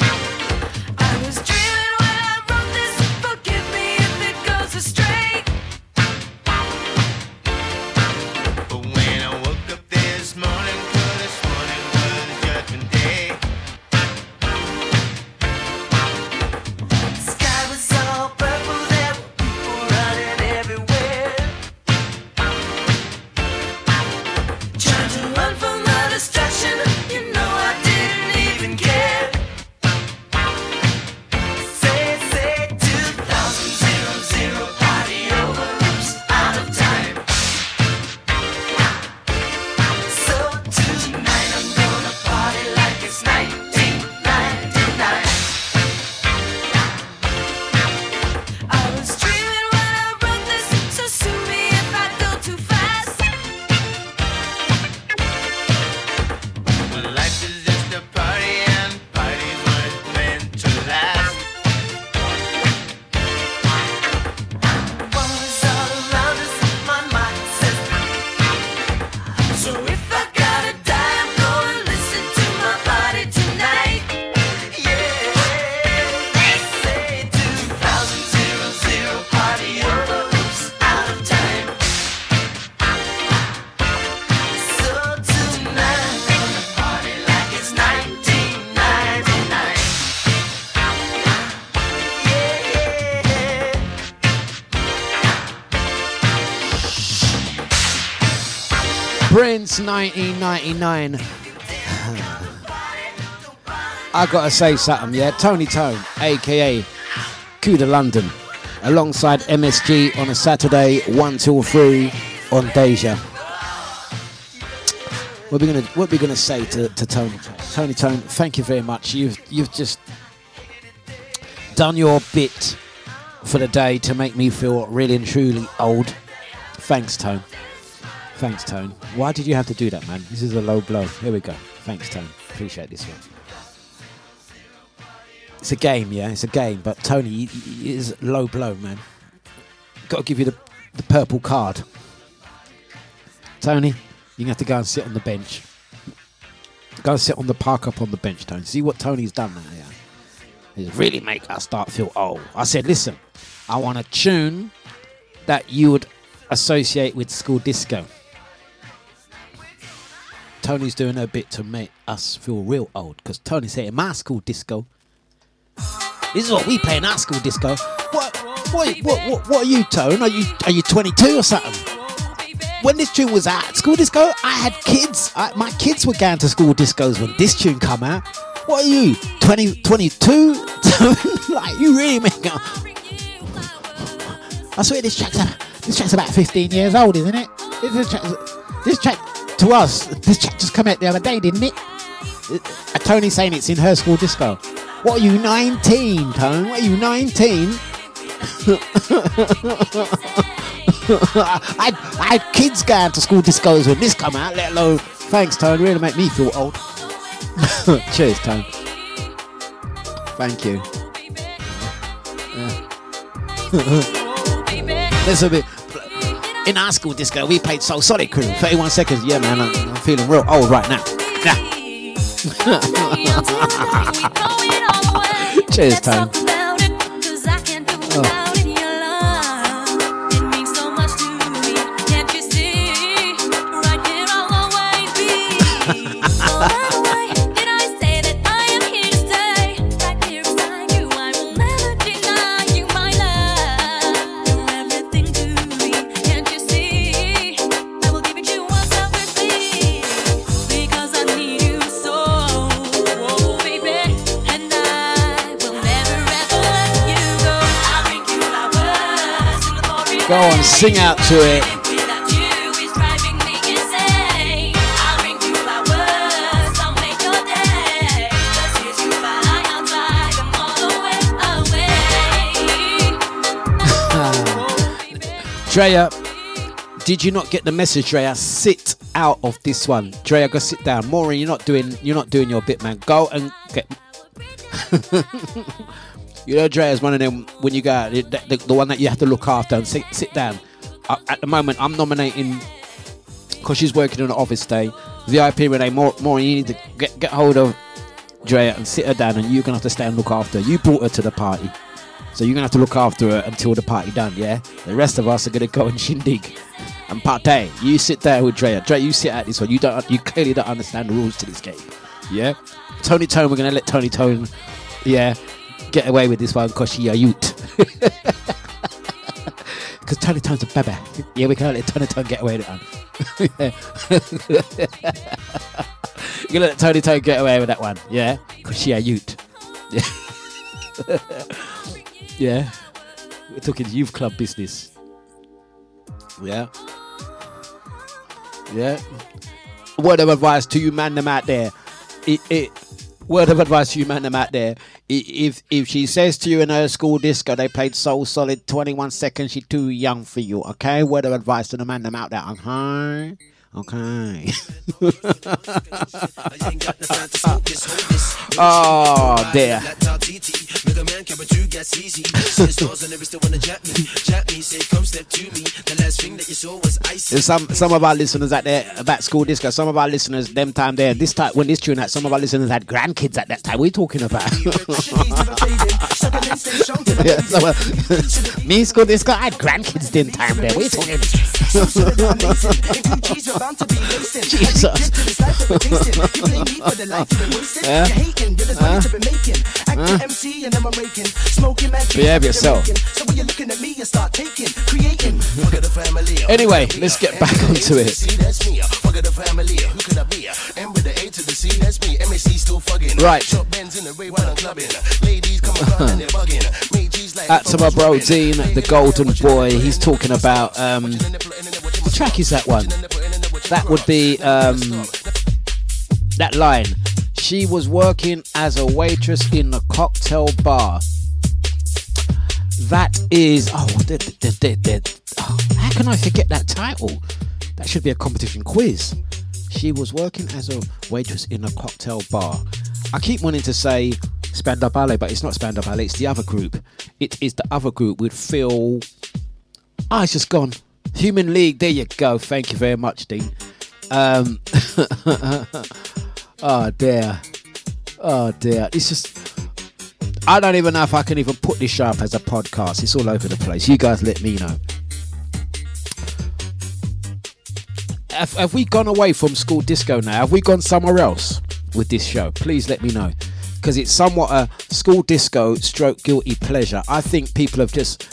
Prince 1999. I gotta say something, yeah. Tony Tone, aka Cuda London, alongside MSG on a Saturday, 1 till 3 on Deja. What are we gonna what are we gonna say to, to Tony Tone? Tony Tone, thank you very much. You've you've just done your bit for the day to make me feel really and truly old. Thanks, Tone. Thanks, Tone. Why did you have to do that, man? This is a low blow. Here we go. Thanks, Tone. Appreciate this one. It's a game, yeah. It's a game, but Tony is low blow, man. Got to give you the, the purple card. Tony, gonna have to go and sit on the bench. Go and sit on the park up on the bench, Tony. See what Tony's done now, yeah. He's really make us start feel old. I said, listen, I want a tune that you would associate with school disco. Tony's doing a bit to make us feel real old because Tony said, in my school disco, this is what we play in our school disco. What, what, what, what, what are you, Tone? Are you, are you 22 or something? When this tune was at school disco, I had kids. I, my kids were going to school discos when this tune come out. What are you, 20, 22? like, you really make I swear this track's, this track's about 15 years old, isn't it? This track, this track to us, this track just come out the other day, didn't it? Uh, Tony's saying it's in her school disco. What are you, 19, Tone? What are you, 19? I, I had kids going to school discos when this come out, let alone. Thanks, Tone. Really make me feel old. Cheers, Tone. Thank you. There's a bit. In our school disco, we played So Solid Crew. 31 seconds. Yeah, man, I'm, I'm feeling real old right now. Cheers, Tone. Go on, sing out to it. Drea, did you not get the message, Drea? Sit out of this one. Drea, go sit down. Maureen, you're not doing you're not doing your bit, man. Go and get You know, Dre is one of them when you go out, the, the, the one that you have to look after and sit, sit down. At the moment, I'm nominating because she's working on an office day. VIP Renee, more, more you need to get get hold of Drea and sit her down, and you're gonna have to stay and look after. her. You brought her to the party, so you're gonna have to look after her until the party done. Yeah, the rest of us are gonna go and shindig and partay. You sit there with Drea. Drea, you sit at this one. You don't. You clearly don't understand the rules to this game. Yeah, Tony Tone. We're gonna let Tony Tone. Yeah, get away with this one because she a youth. Because Tony Tone's a baby. Yeah, we can't let Tony Tone get away with it. You're gonna let Tony Tone get away with that one, yeah? Because she a youth. Yeah. yeah. We're talking youth club business. Yeah. Yeah. Word of advice to you man them out there. It, it, word of advice to you man them out there. If if she says to you in her school disco they played So Solid 21 seconds, she too young for you. Okay. Word of advice to the man them out there. Okay. Okay. oh there. Some some of our listeners out there about school disco. Some of our listeners, them time there, this time when this tune out, some of our listeners had grandkids at that time. We're talking about? yeah, some of- me school disco, I had grandkids them time there. What are you talking Jesus. Smoking man. Behave yourself. So when you're looking at me, you start taking, creating. Fuck the family. Anyway, let's get back onto it. See, that's me. Fuck the family. Who could I be? M with the A to the C, that's me. MAC still fucking. Right. Short Benz in the Ray while I'm clubbing. Ladies come around and they're bugging. Made G's like. Out to my bro Dean, the Golden Boy. He's talking about um, what track is that one? That would be um, that line. She was working as a waitress in a cocktail bar. That is oh, oh, how can I forget that title? That should be a competition quiz. She was working as a waitress in a cocktail bar. I keep wanting to say Spandau Ballet, but it's not Spandau Ballet. It's the other group. It is the other group with Phil. Ah, it's just gone. Human League. There you go. Thank you very much, Dean. Um, oh dear. Oh dear. It's just. I don't even know if I can even put this show up as a podcast. It's all over the place. You guys let me know. Have, have we gone away from school disco now? Have we gone somewhere else with this show? Please let me know. Because it's somewhat a school disco stroke guilty pleasure. I think people have just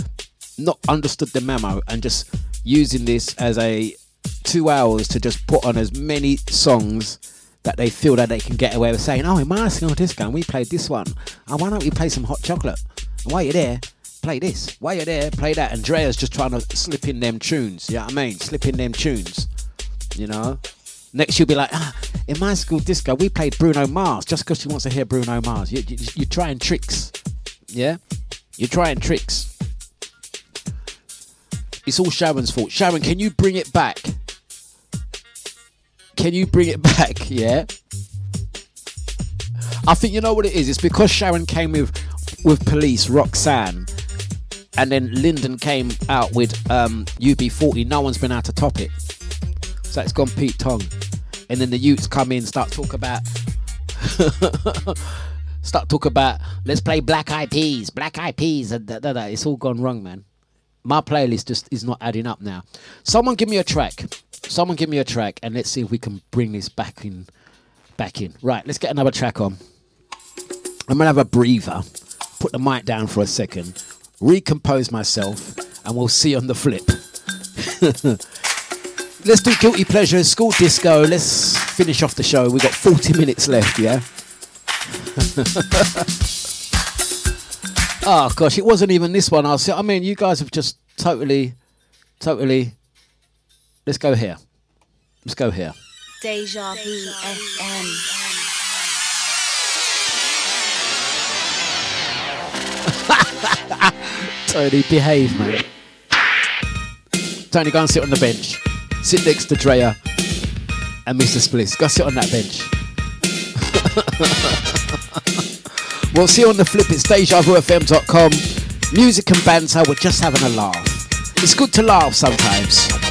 not understood the memo and just using this as a two hours to just put on as many songs that they feel that they can get away with saying, oh, in my school disco, we played this one. And why don't we play some hot chocolate? While you're there, play this. While you're there, play that. Andrea's just trying to slip in them tunes. You know what I mean? Slip in them tunes. You know? Next, you'll be like, ah, in my school disco, we played Bruno Mars just because she wants to hear Bruno Mars. You, you, you're trying tricks. Yeah? You're trying tricks. It's all Sharon's fault. Sharon, can you bring it back? Can you bring it back? Yeah. I think you know what it is. It's because Sharon came with with Police, Roxanne, and then Lyndon came out with um, UB40. No one's been able to top it. So it's gone Pete Tong, and then the Utes come in, start talk about. start talk about let's play Black Eyed Peas, Black Eyed Peas, and da, da, da. it's all gone wrong, man. My playlist just is not adding up now. Someone give me a track. Someone give me a track, and let's see if we can bring this back in. Back in. Right, let's get another track on. I'm gonna have a breather. Put the mic down for a second. Recompose myself, and we'll see on the flip. let's do guilty pleasures, school disco. Let's finish off the show. We've got 40 minutes left, yeah. oh gosh, it wasn't even this one. I was, I mean, you guys have just totally, totally. Let's go here. Let's go here. Deja Vu FM. Tony, behave, man. Tony, go and sit on the bench. Sit next to Drea and Mr. Spliff. Go sit on that bench. we'll see you on the flip. It's DejaVuFM.com. Music and banter. We're just having a laugh. It's good to laugh sometimes.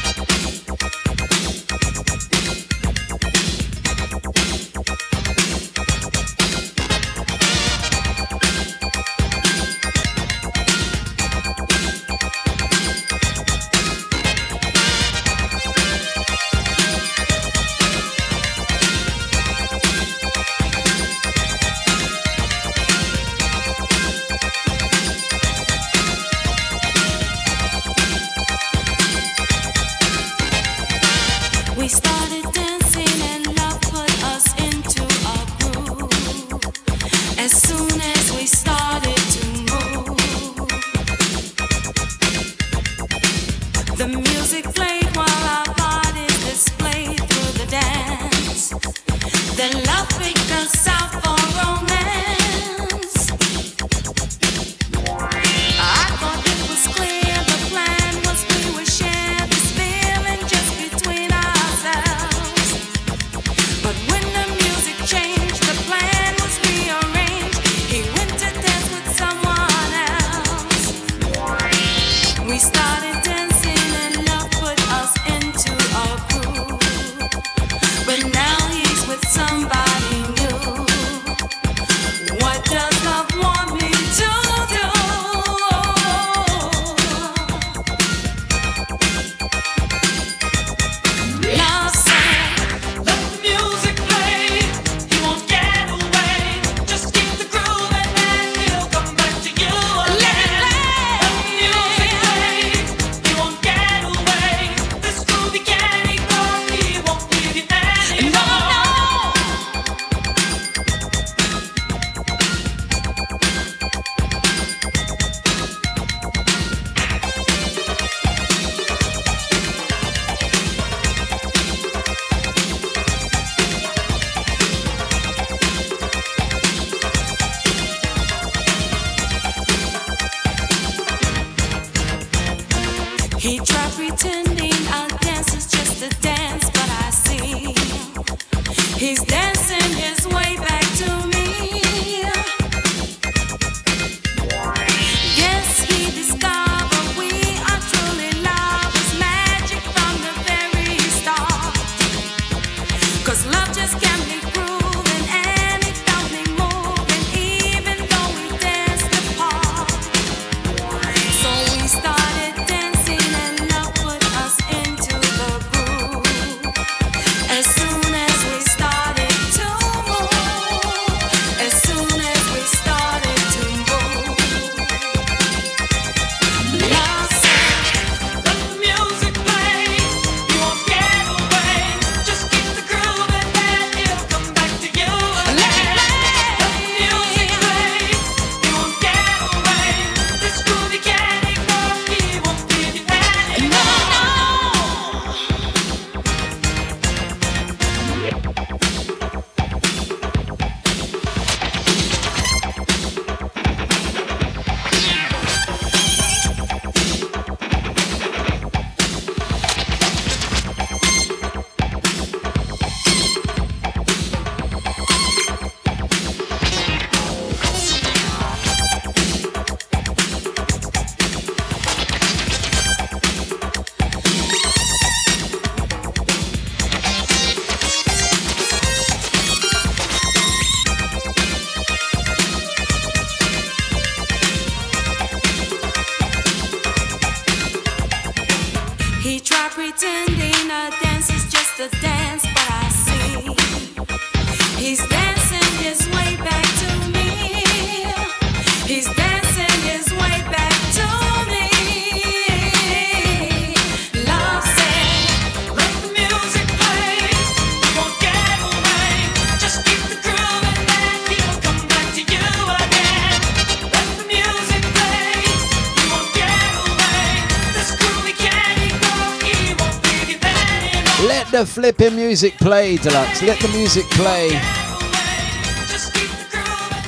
Music play, Dlux. Let the music play.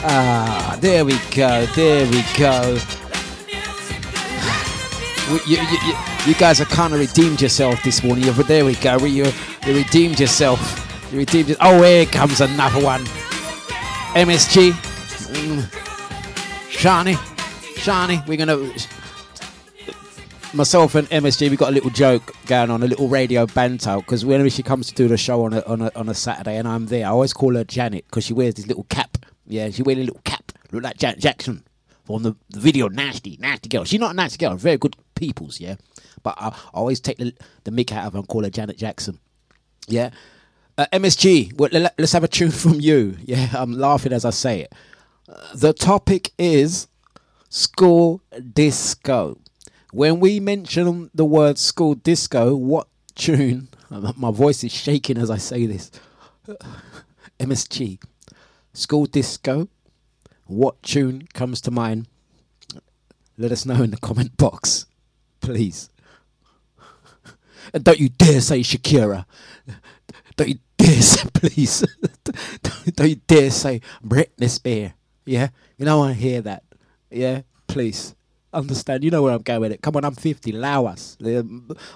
Ah, there we go. There we go. You, you, you, you guys have kind of redeemed yourself this morning. There we go. You, you redeemed yourself. You redeemed it. Oh, here comes another one. MSG. Mm. Shani. Shani. We're going to. Myself and MSG, we got a little joke going on, a little radio banter. Because whenever she comes to do the show on a, on a, on a Saturday and I'm there, I always call her Janet because she wears this little cap. Yeah, she wears a little cap. Look like Janet Jackson on the, the video. Nasty, nasty girl. She's not a nasty girl. Very good peoples, yeah. But I, I always take the, the mick out of her and call her Janet Jackson. Yeah. Uh, MSG, well, let, us have a tune from you. Yeah, I'm laughing as I say it. Uh, the topic is school disco. When we mention the word school disco, what tune? My voice is shaking as I say this. MSG, school disco. What tune comes to mind? Let us know in the comment box, please. And don't you dare say Shakira. Don't you dare say, please. don't, you dare say Britney Spears. Yeah? You don't want to hear that. Yeah? Please. Understand. You know where I'm going with it. Come on, I'm 50. Allow us.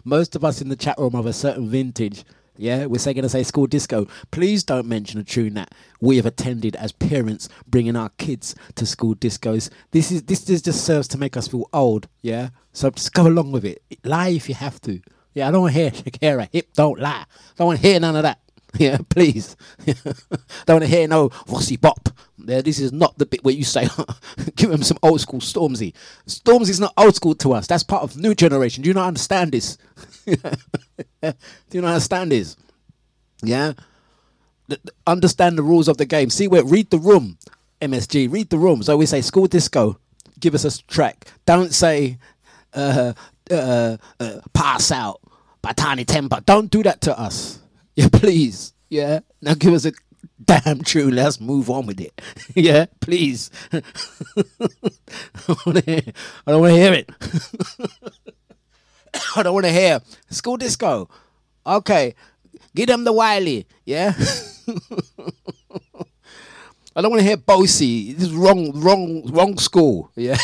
Most of us in the chat room of a certain vintage. Yeah, we're saying going to say school disco. Please don't mention a tune that we have attended as parents, bringing our kids to school discos. This is this is just serves to make us feel old. Yeah, so just go along with it. Lie if you have to. Yeah, I don't want to hear Shakira. Hip, don't lie. Don't want to hear none of that. Yeah, please. don't want to hear no Vossi Bop. Yeah, this is not the bit where you say, give him some old school Stormzy. Stormzy's not old school to us. That's part of new generation. Do you not understand this? Do you not understand this? Yeah? Th- th- Understand the rules of the game. See where, read the room, MSG, read the room. So we say school disco, give us a track. Don't say uh, uh, uh, pass out Tinie Tempah. Don't do that to us. Yeah, please. Yeah. Now give us a damn tune. Let's move on with it. yeah, please. I don't want to hear it. I don't want to hear school disco. Okay, give them the Wiley. Yeah. I don't want to hear Bosie. This is wrong, wrong, wrong school. Yeah.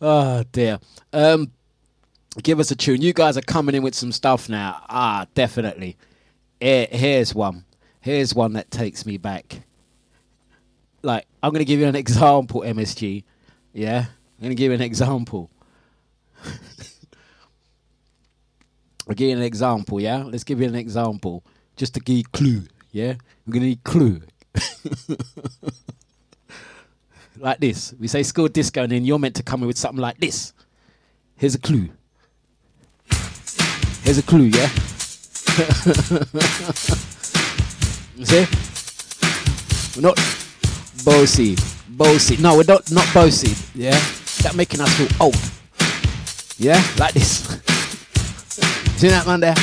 oh dear. Um, Give us a tune. You guys are coming in with some stuff now. Ah, definitely. Here, here's one. Here's one that takes me back. Like, I'm going to give you an example, MSG. Yeah? I'm going to give you an example. I'll give you an example, yeah? Let's give you an example. Just to give you clue, yeah? We're going to need clue. like this. We say school disco, and then you're meant to come in with something like this. Here's a clue. Here's a clue, yeah? You See? We're not bossy. Bossy. No, we're not not bossy, yeah? That making us feel old. Yeah? Like this. See that man there?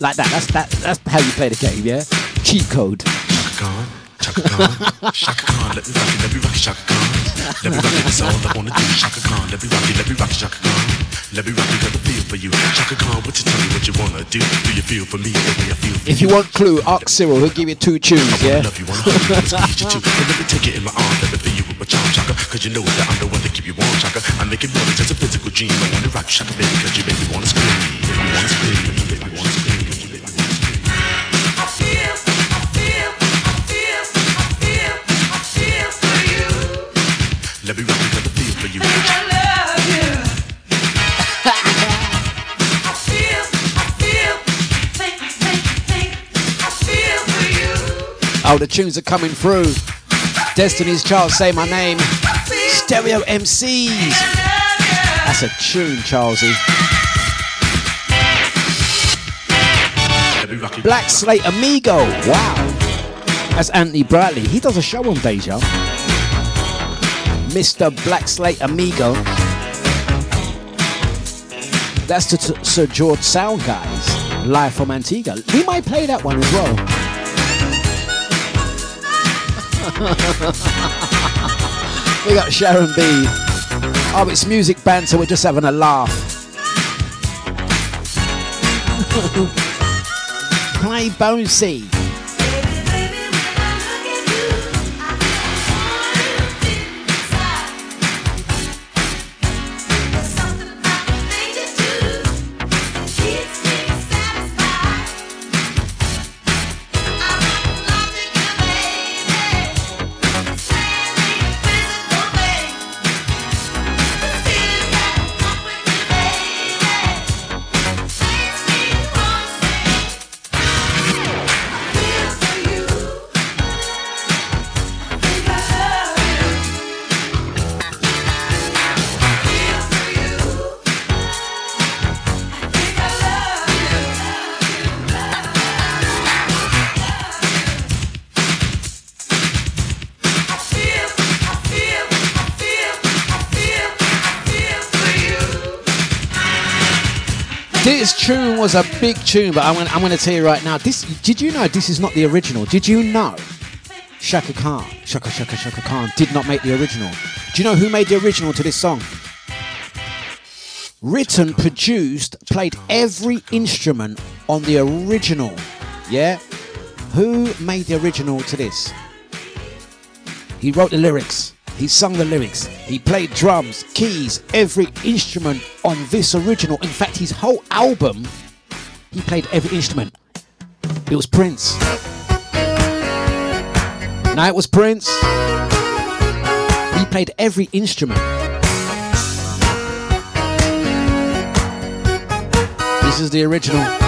Like that. That's that that's how you play the game, yeah? Cheat code. Chaka Khan, Chaka Khan, let me rock it, let me rock it, Chaka Khan. Let me rock it, that's all I wanna do. Chaka Khan, let me rock it, let me rock it, Chaka Khan. Let me rock it, got the feel for you. Chaka Khan, what you tell me what you wanna do? Do you feel for me the way I feel for If you want clue, ask Cyril, he'll give you two tunes, yeah? love you, wanna hold you, wanna squeeze you too. And let me take it in my arms, let me feel you with my charm, Chaka. Cause you know that I'm the one that keep you warm, Chaka. I make it more than just a physical dream. I wanna rock you, Chaka, baby, cause you make me wanna scream. Make me wanna scream, make wanna scream. Let me rock Oh, the tunes are coming through. Destiny's Child, say my name. Stereo MCs. That's a tune, Charlesy. Black Slate Amigo. Wow. That's Anthony Bradley. He does a show on Deja. Mr. Black Slate Amigo. That's the t- Sir George Sound guys, live from Antigua. We might play that one as well. we got Sharon B. Oh, it's music banter. We're just having a laugh. Play Bonesy. Tune was a big tune, but I'm gonna, I'm gonna tell you right now. This did you know this is not the original? Did you know? Chaka Khan, Chaka Chaka Chaka Khan did not make the original. Do you know who made the original to this song? Written, produced, played every instrument on the original. Yeah? Who made the original to this? He wrote the lyrics. He sung the lyrics. He played drums, keys, every instrument on this original. In fact, his whole album, he played every instrument. It was Prince. Now it was Prince. He played every instrument. This is the original.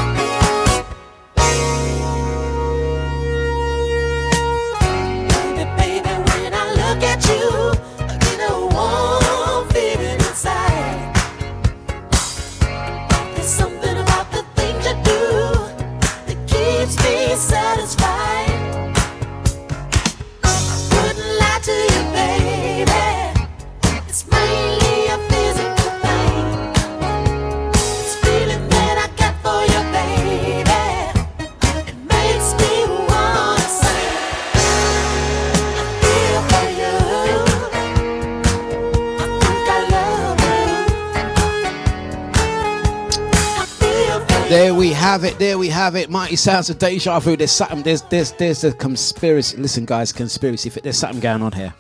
Have it. There we have it. Mighty sounds of deja vu. There's something. There's there's there's a conspiracy. Listen, guys, conspiracy. There's something going on here.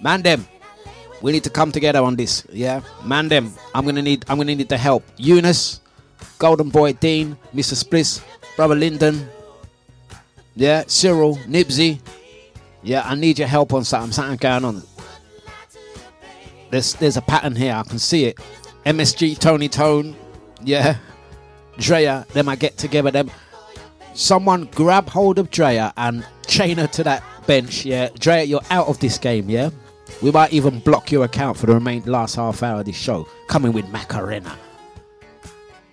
Man, them. We need to come together on this. Yeah, man. Them. I'm gonna need. I'm gonna need the help. Eunice, Golden Boy Dean, Mr. Spliff, Brother Lyndon. Yeah, Cyril, Nibsy. Yeah, I need your help on something. Something going on. There's there's a pattern here. I can see it. MSG, Tony Tone. Yeah, Drea. Them I get together. Them. Someone grab hold of Drea and chain her to that bench. Yeah, Drea, you're out of this game. Yeah, we might even block your account for the remain last half hour of this show. Coming with Macarena.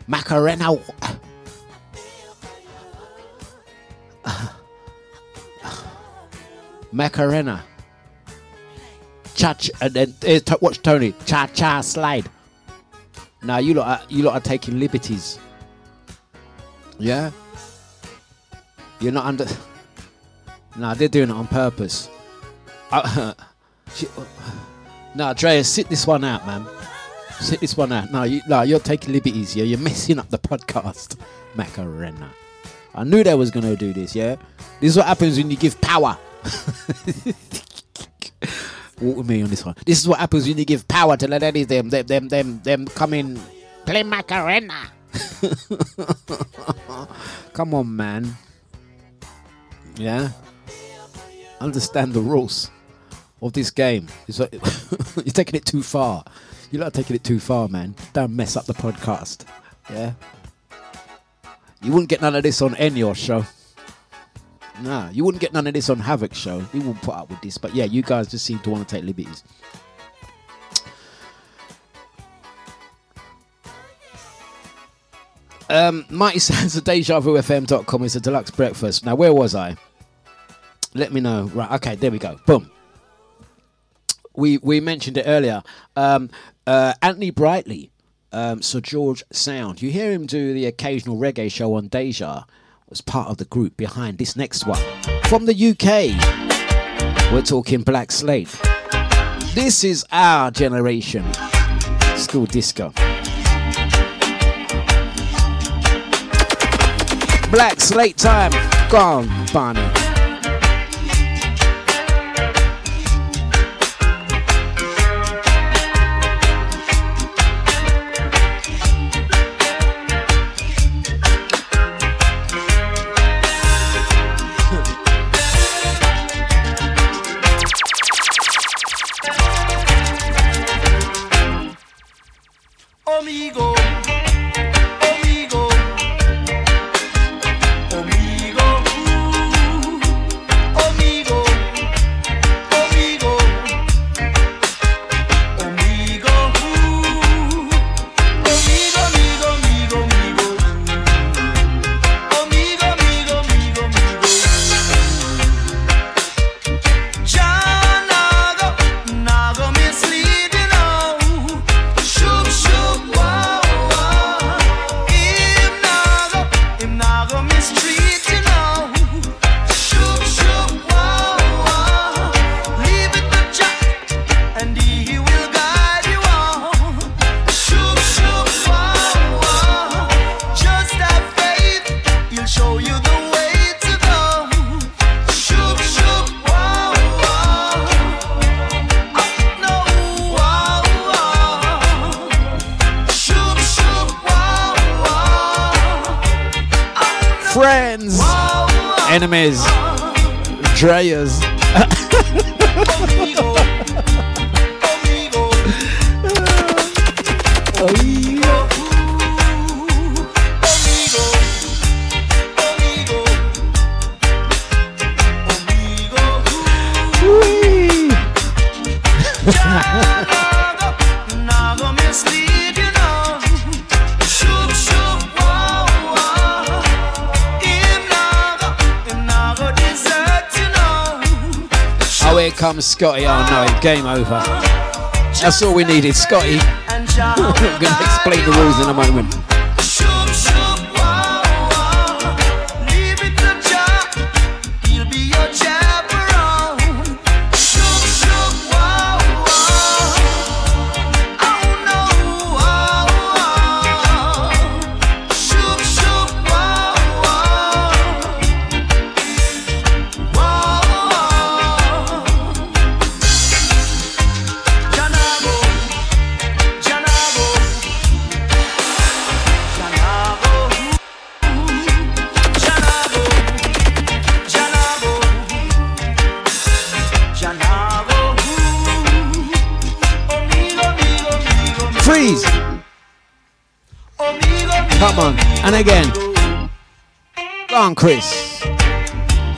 Macarena. Macarena. Cha cha. And then eh, watch Tony. Cha cha slide. Now you lot, are, you lot are taking liberties. Yeah. You're not under. Nah, they're doing it on purpose. Uh, she- nah, Drea, sit this one out, man. Sit this one out. No, you, no, you're taking liberties. Yeah, you're messing up the podcast, Macarena. I knew they was gonna do this. Yeah, this is what happens when you give power. Walk with me on this one. This is what happens when you give power to the ladies. Them, them, them, them, them come in, play Macarena. Come on, man. Yeah. Understand the rules of this game. Like, you're taking it too far. You're not taking it too far, man. Don't mess up the podcast. Yeah. You wouldn't get none of this on any your show. Nah, you wouldn't get none of this on Havoc show. You wouldn't put up with this. But yeah, you guys just seem to want to take liberties. Um, Mighty Sounds of DejaVuFM.com is a deluxe breakfast. Now, where was I? Let me know. Right, okay, there we go. Boom. We we mentioned it earlier. Um, uh, Anthony Brightly, um, Sir George Sound. You hear him do the occasional reggae show on Deja. Was part of the group behind this next one from the UK. We're talking Black Slate. This is our generation. School disco. Black Slate time. Gone, on, Barney. Game over. That's all we needed, Scotty. I'm going to explain the rules in a moment. And again. Go on, Chris.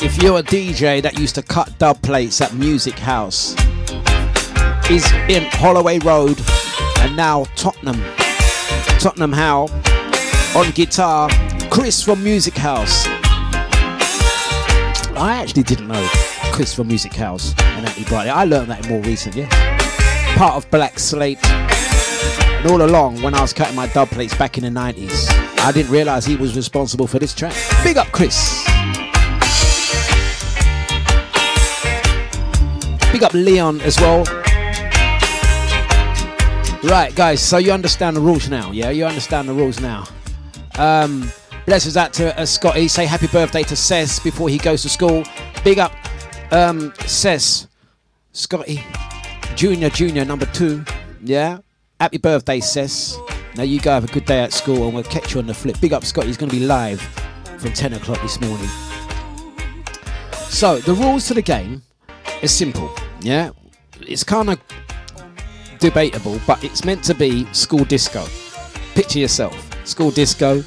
If you're a DJ that used to cut dub plates at Music House, is in Holloway Road and now Tottenham. Tottenham How on guitar. Chris from Music House. I actually didn't know Chris from Music House and Anthony Brightly. I learned that more recent, yeah. Part of Black Slate. And all along, when I was cutting my dub plates back in the 90s, I didn't realise he was responsible for this track. Big up, Chris. Big up Leon as well. Right, guys, so you understand the rules now, yeah? You understand the rules now. Um, blessings out to uh, Scotty. Say happy birthday to Cess before he goes to school. Big up, um, Scotty, Junior, Junior, number two, yeah? Happy birthday, Cess. Now you go have a good day at school and we'll catch you on the flip. Big up, Scotty. He's going to be live from 10 o'clock this morning. So, the rules to the game is simple, yeah? It's kind of debatable, but it's meant to be school disco. Picture yourself, school disco.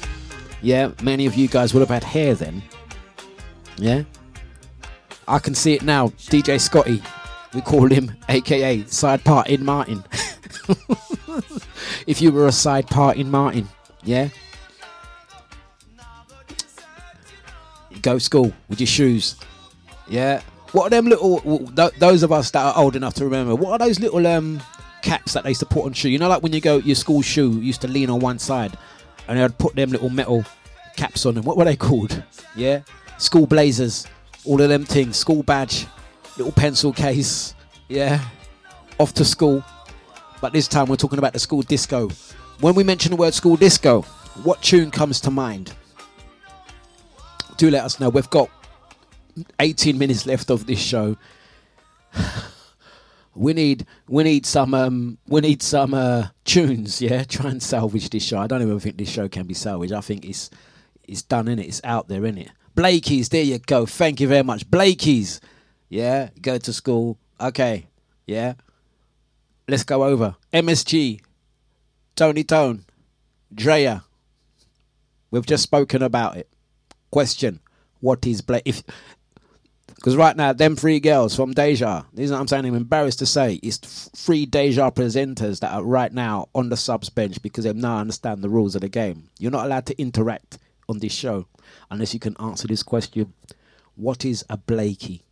Yeah, many of you guys would have had hair then. Yeah, I can see it now. DJ Scotty, we call him, aka Side Part in Martin. if you were a side part in Martin, yeah. Go school with your shoes, yeah. What are them little? Those of us that are old enough to remember, what are those little um caps that they used to put on shoe? You know, like when you go your school shoe used to lean on one side, and they'd put them little metal caps on them. What were they called? Yeah, school blazers, all of them things. School badge, little pencil case. Yeah, off to school. But this time we're talking about the school disco. When we mention the word school disco, what tune comes to mind? Do let us know. We've got 18 minutes left of this show. We need we need some um we need some uh tunes, yeah. Try and salvage this show. I don't even think this show can be salvaged. I think it's it's done in it. It's out there in it. Blakey's, there you go. Thank you very much. Blakey's. Yeah, go to school. Okay. Yeah. Let's go over. MSG. Tony Tone. Drea. We've just spoken about it. Question. What is Blake if because right now, them three girls from Deja, this is what I'm saying, I'm embarrassed to say, it's three Deja presenters that are right now on the subs bench because they now understand the rules of the game. You're not allowed to interact on this show unless you can answer this question What is a Blakey?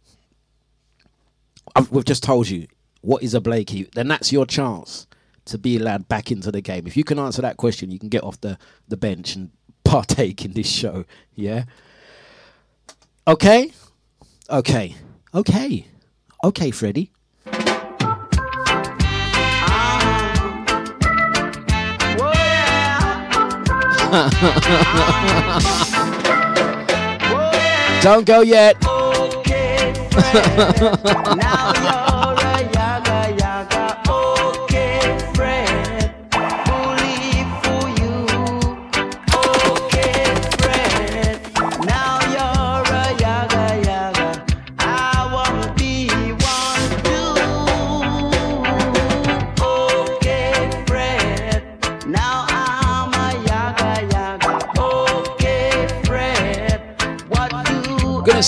I've, we've just told you, what is a Blakey? Then that's your chance to be allowed back into the game. If you can answer that question, you can get off the, the bench and partake in this show. Yeah? Okay? Okay. Okay. Okay, Freddie. Don't go yet. Gonna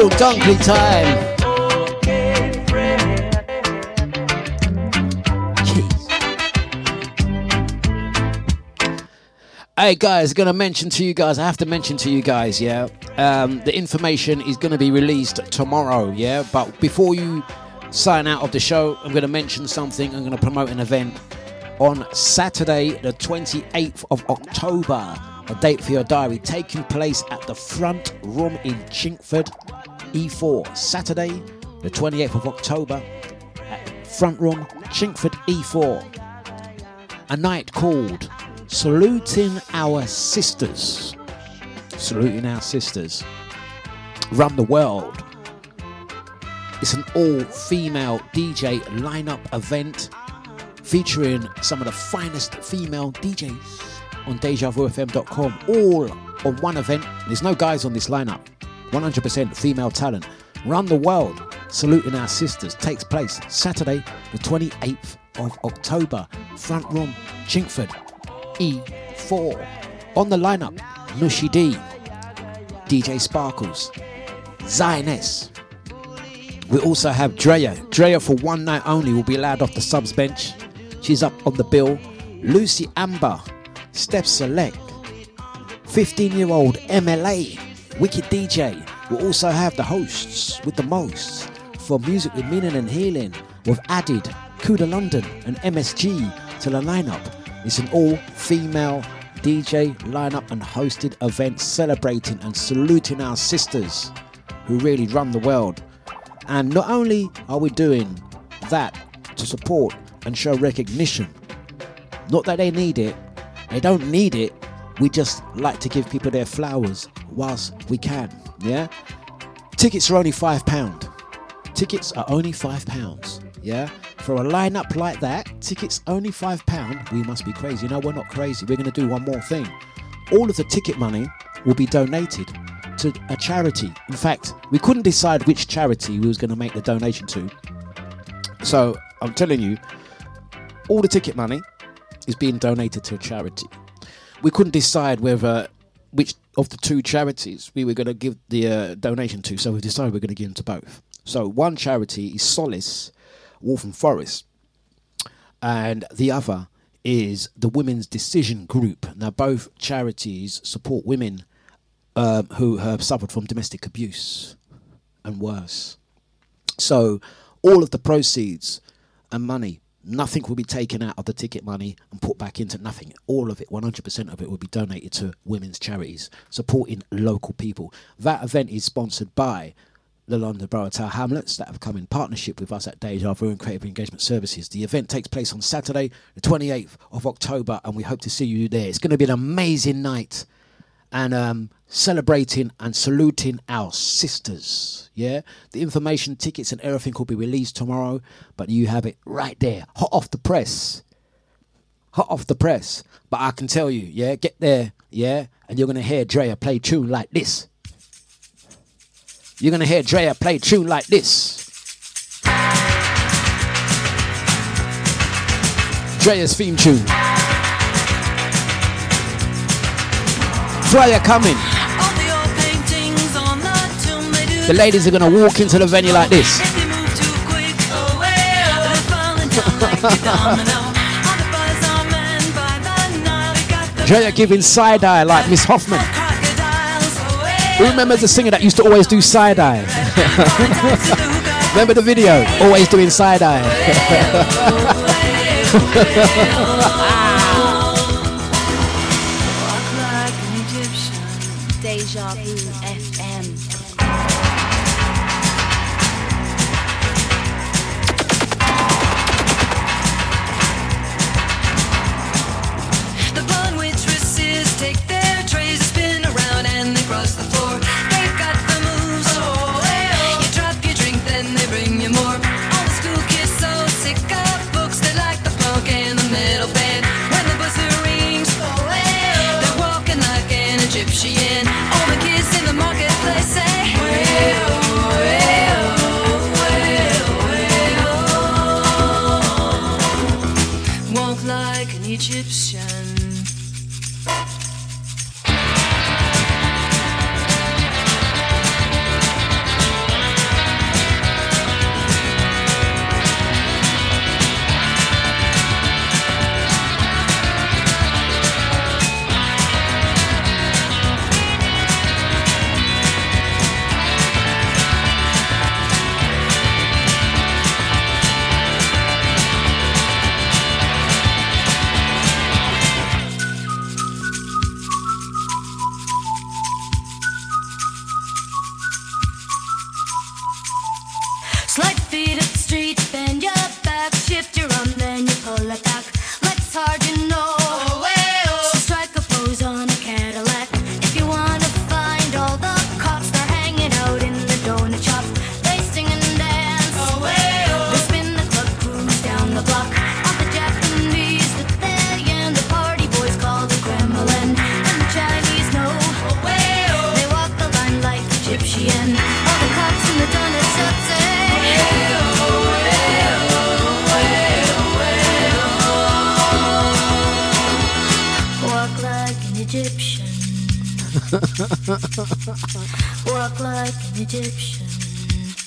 Errol Dunkley time. Hey guys, gonna mention to you guys. I have to mention to you guys, yeah. Um, the information is gonna be released tomorrow, yeah. But before you sign out of the show, I'm gonna mention something. I'm gonna promote an event on Saturday, the 28th of October. A date for your diary taking place at the front room in Chingford, E4. Saturday, the 28th of October, at front room, Chingford, E4. a night called Saluting Our Sisters. Saluting Our Sisters. Run the World. It's an all female DJ lineup event featuring some of the finest female DJs on DejaVuFM.com, all on one event. There's no guys on this lineup. 100% female talent. Run the world, saluting our sisters, takes place Saturday, the 28th of October. Front room, Chingford, E4. On the lineup, Nushi D, DJ Sparkles, Zioness. We also have Drea. Drea for one night only will be allowed off the subs bench. She's up on the bill. Lucy Amber, Steph Select, 15 year old MLA, Wicked DJ. We'll also have the hosts with the most for Music with Meaning and Healing. We've added Kuda London and MSG to the lineup. It's an all female DJ lineup and hosted event celebrating and saluting our sisters who really run the world. And not only are we doing that to support and show recognition, not that they need it, they don't need it. We just like to give people their flowers whilst we can. Yeah? Tickets are only five pound. Tickets are only five pounds. Yeah? For a lineup like that, tickets only five pound. We must be crazy. No, we're not crazy. We're gonna do one more thing. All of the ticket money will be donated to a charity. In fact, we couldn't decide which charity we was gonna make the donation to. So I'm telling you, all the ticket money is being donated to a charity. We couldn't decide whether which of the two charities we were going to give the uh, donation to, so we decided we're going to give them to both. So one charity is Solace Waltham Forest, and the other is the Women's Decision Group. Now, both charities support women um, who have suffered from domestic abuse and worse. So, all of the proceeds and money, nothing will be taken out of the ticket money and put back into nothing. All of it, 100% of it, will be donated to women's charities, supporting local people. That event is sponsored by the London Borough Tower Hamlets that have come in partnership with us at Deja Vu and Creative Engagement Services. The event takes place on Saturday, the 28th of October, and we hope to see you there. It's going to be an amazing night and um, celebrating and saluting our sisters. Yeah, the information, tickets, and everything will be released tomorrow, but you have it right there, hot off the press. Hot off the press. But I can tell you, yeah, get there, yeah, and you're gonna hear Drea play tune like this. You're gonna hear Drea play tune like this. Drea's theme tune. Flyer coming. The ladies are gonna walk into the venue like this. Drea giving side eye like Miss Hoffman. Who remembers the singer that used to always do side eye? Remember the video? Always doing side eye.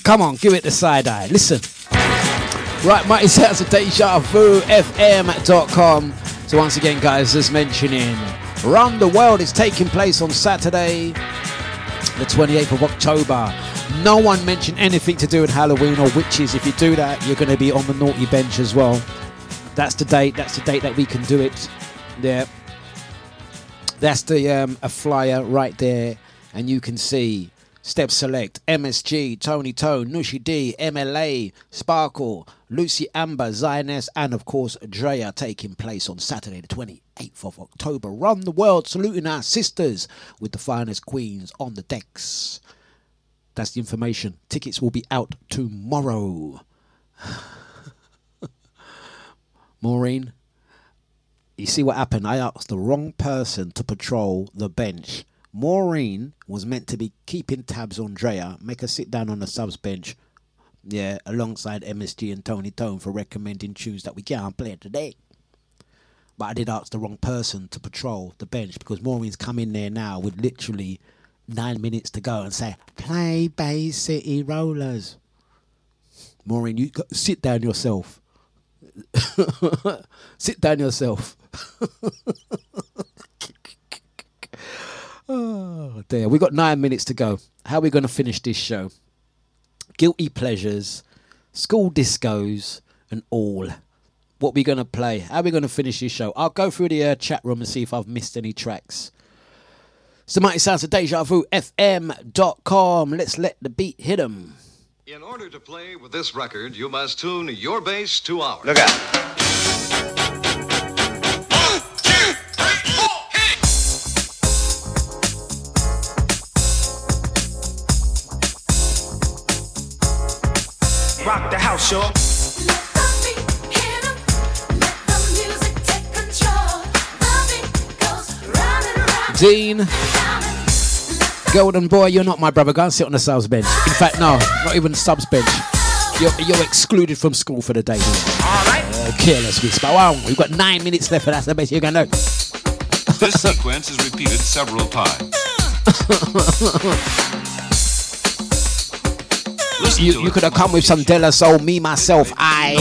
Come on, give it the side eye. Listen. Right, mighty sounds of Deja Vu FM.com. So once again, guys, as mentioning, Run the World is taking place on Saturday, the 28th of October. No one mentioned anything to do with Halloween or witches. If you do that, you're going to be on the naughty bench as well. That's the date. That's the date that we can do it. There. That's the um, a flyer right there, and you can see Steph Select, MSG, Tony Tone, Nushi D, MLA, Sparkle, Lucy Amber, Zioness, and of course Drea taking place on Saturday, the 28th of October. Run the world, saluting our sisters with the finest queens on the decks. That's the information. Tickets will be out tomorrow. Maureen, you see what happened? I asked the wrong person to patrol the bench. Maureen was meant to be keeping tabs on Drea, make her sit down on the subs bench, yeah, alongside MSG and Tony Tone for recommending tunes that we can't play today. But I did ask the wrong person to patrol the bench because Maureen's come in there now with literally nine minutes to go and say, play Bay City Rollers. Maureen, you got, sit down yourself. sit down yourself. oh dear, we got nine minutes to go. How are we going to finish this show? Guilty pleasures, school discos, and all. What we going to play? How are we going to finish this show? I'll go through the uh, chat room and see if I've missed any tracks. So mighty sounds of Deja Vu FM.com. Let's let the beat hit 'em. In order to play with this record, you must tune your bass to ours. Look out. Rock the house, y'all. Dean. Golden boy, you're not my brother. Go and sit on the subs bench. In fact, no, not even the subs bench. You're, you're excluded from school for the day. All right. Uh, careless whisper. Wow, we've got nine minutes left, and that's the best you're gonna do. This sequence is repeated several times. Listen You, you could have come with some De La Soul, me, myself, I.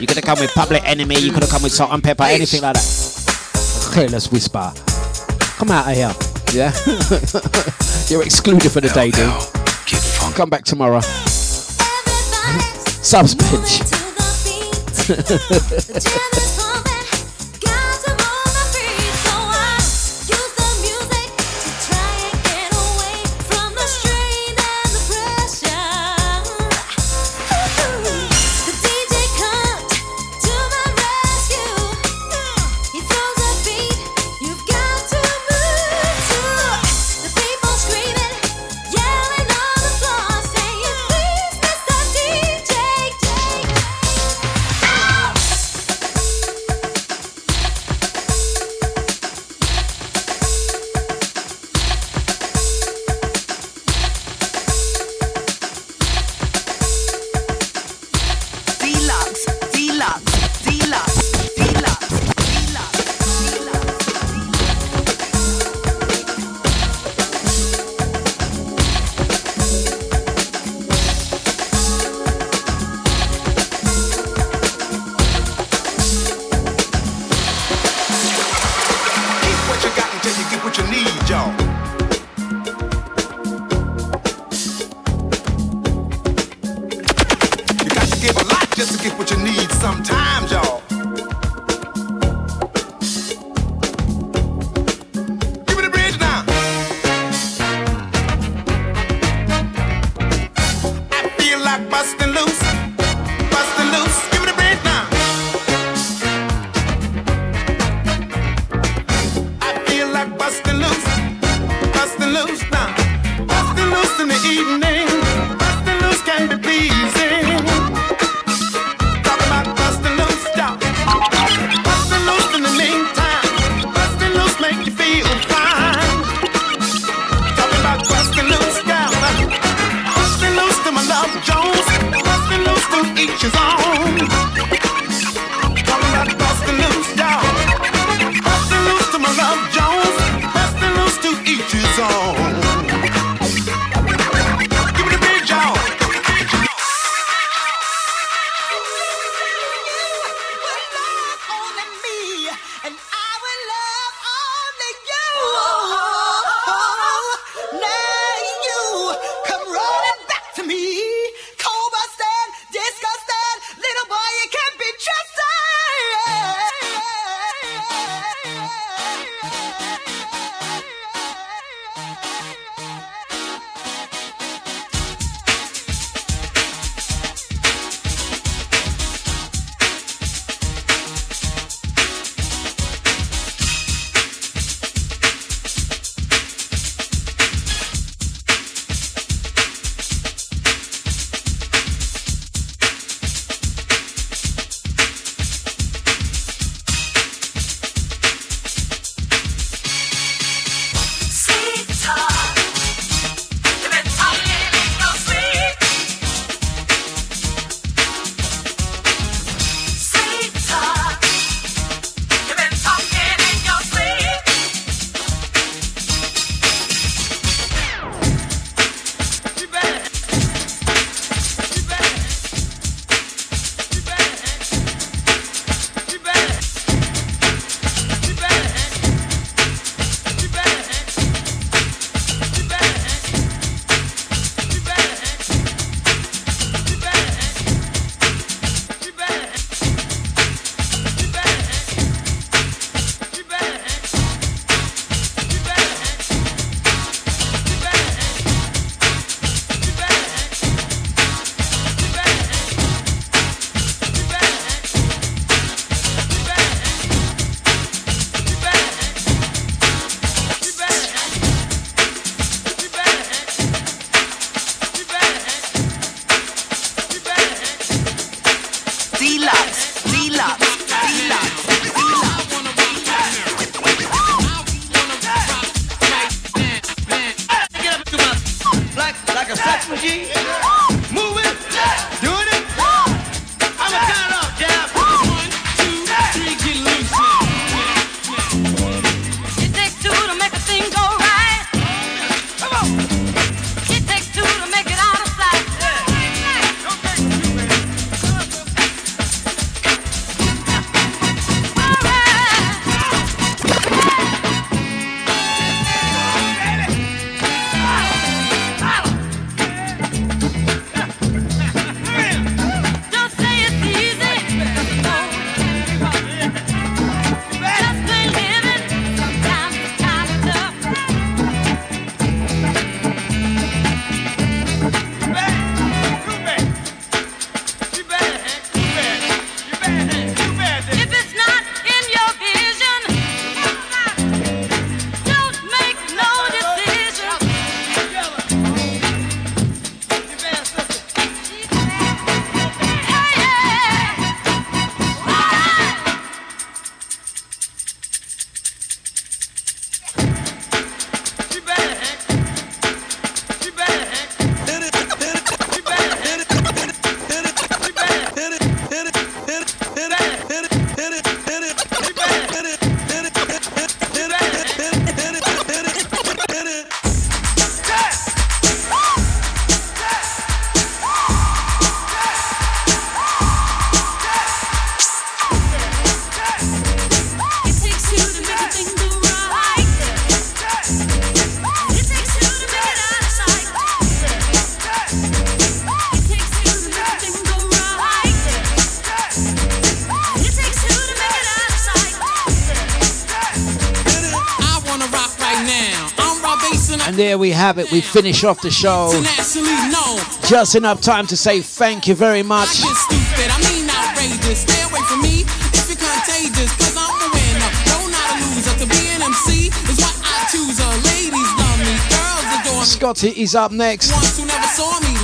You could have come with Public Enemy. You could have come with Salt-N-Pepa, anything like that. Careless whisper. Come out of here. Yeah? You're excluded for the day, dude. Come back tomorrow. Subs bench. And we finish off the show. Just enough time to say thank you very much. Scotty is up next.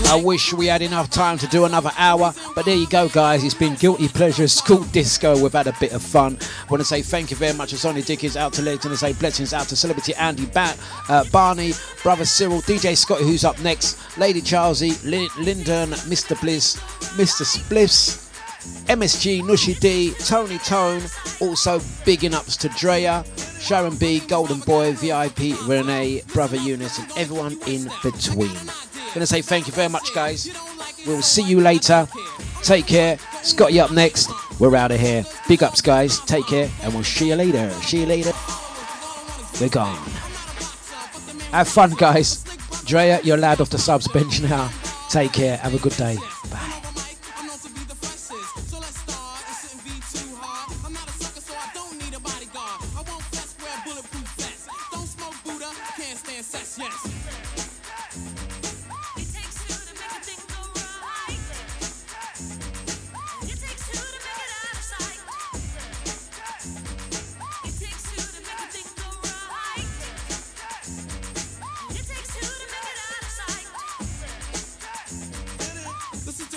I wish we had enough time to do another hour, but there you go, guys. It's been Guilty Pleasure School Disco. We've had a bit of fun. I want to say thank you very much to Sonny Dickens, out to Legend, and say blessings out to Celebrity Andy Bat, uh, Barney, Brother Cyril, DJ Scotty, who's up next, Lady Charlesy, Lyndon, Mr. Bliss, Mr. Spliffs. MSG, Nushi D, Tony Tone, also bigging ups to Drea, Sharon B, Golden Boy, VIP, Renee, Brother Eunice, and everyone in between. Gonna say thank you very much, guys. We'll see you later. Take care. Scotty up next. We're out of here. Big ups, guys. Take care, and we'll see you later. See you later. We're gone. Have fun, guys. Drea, you're allowed off the subs bench now. Take care. Have a good day.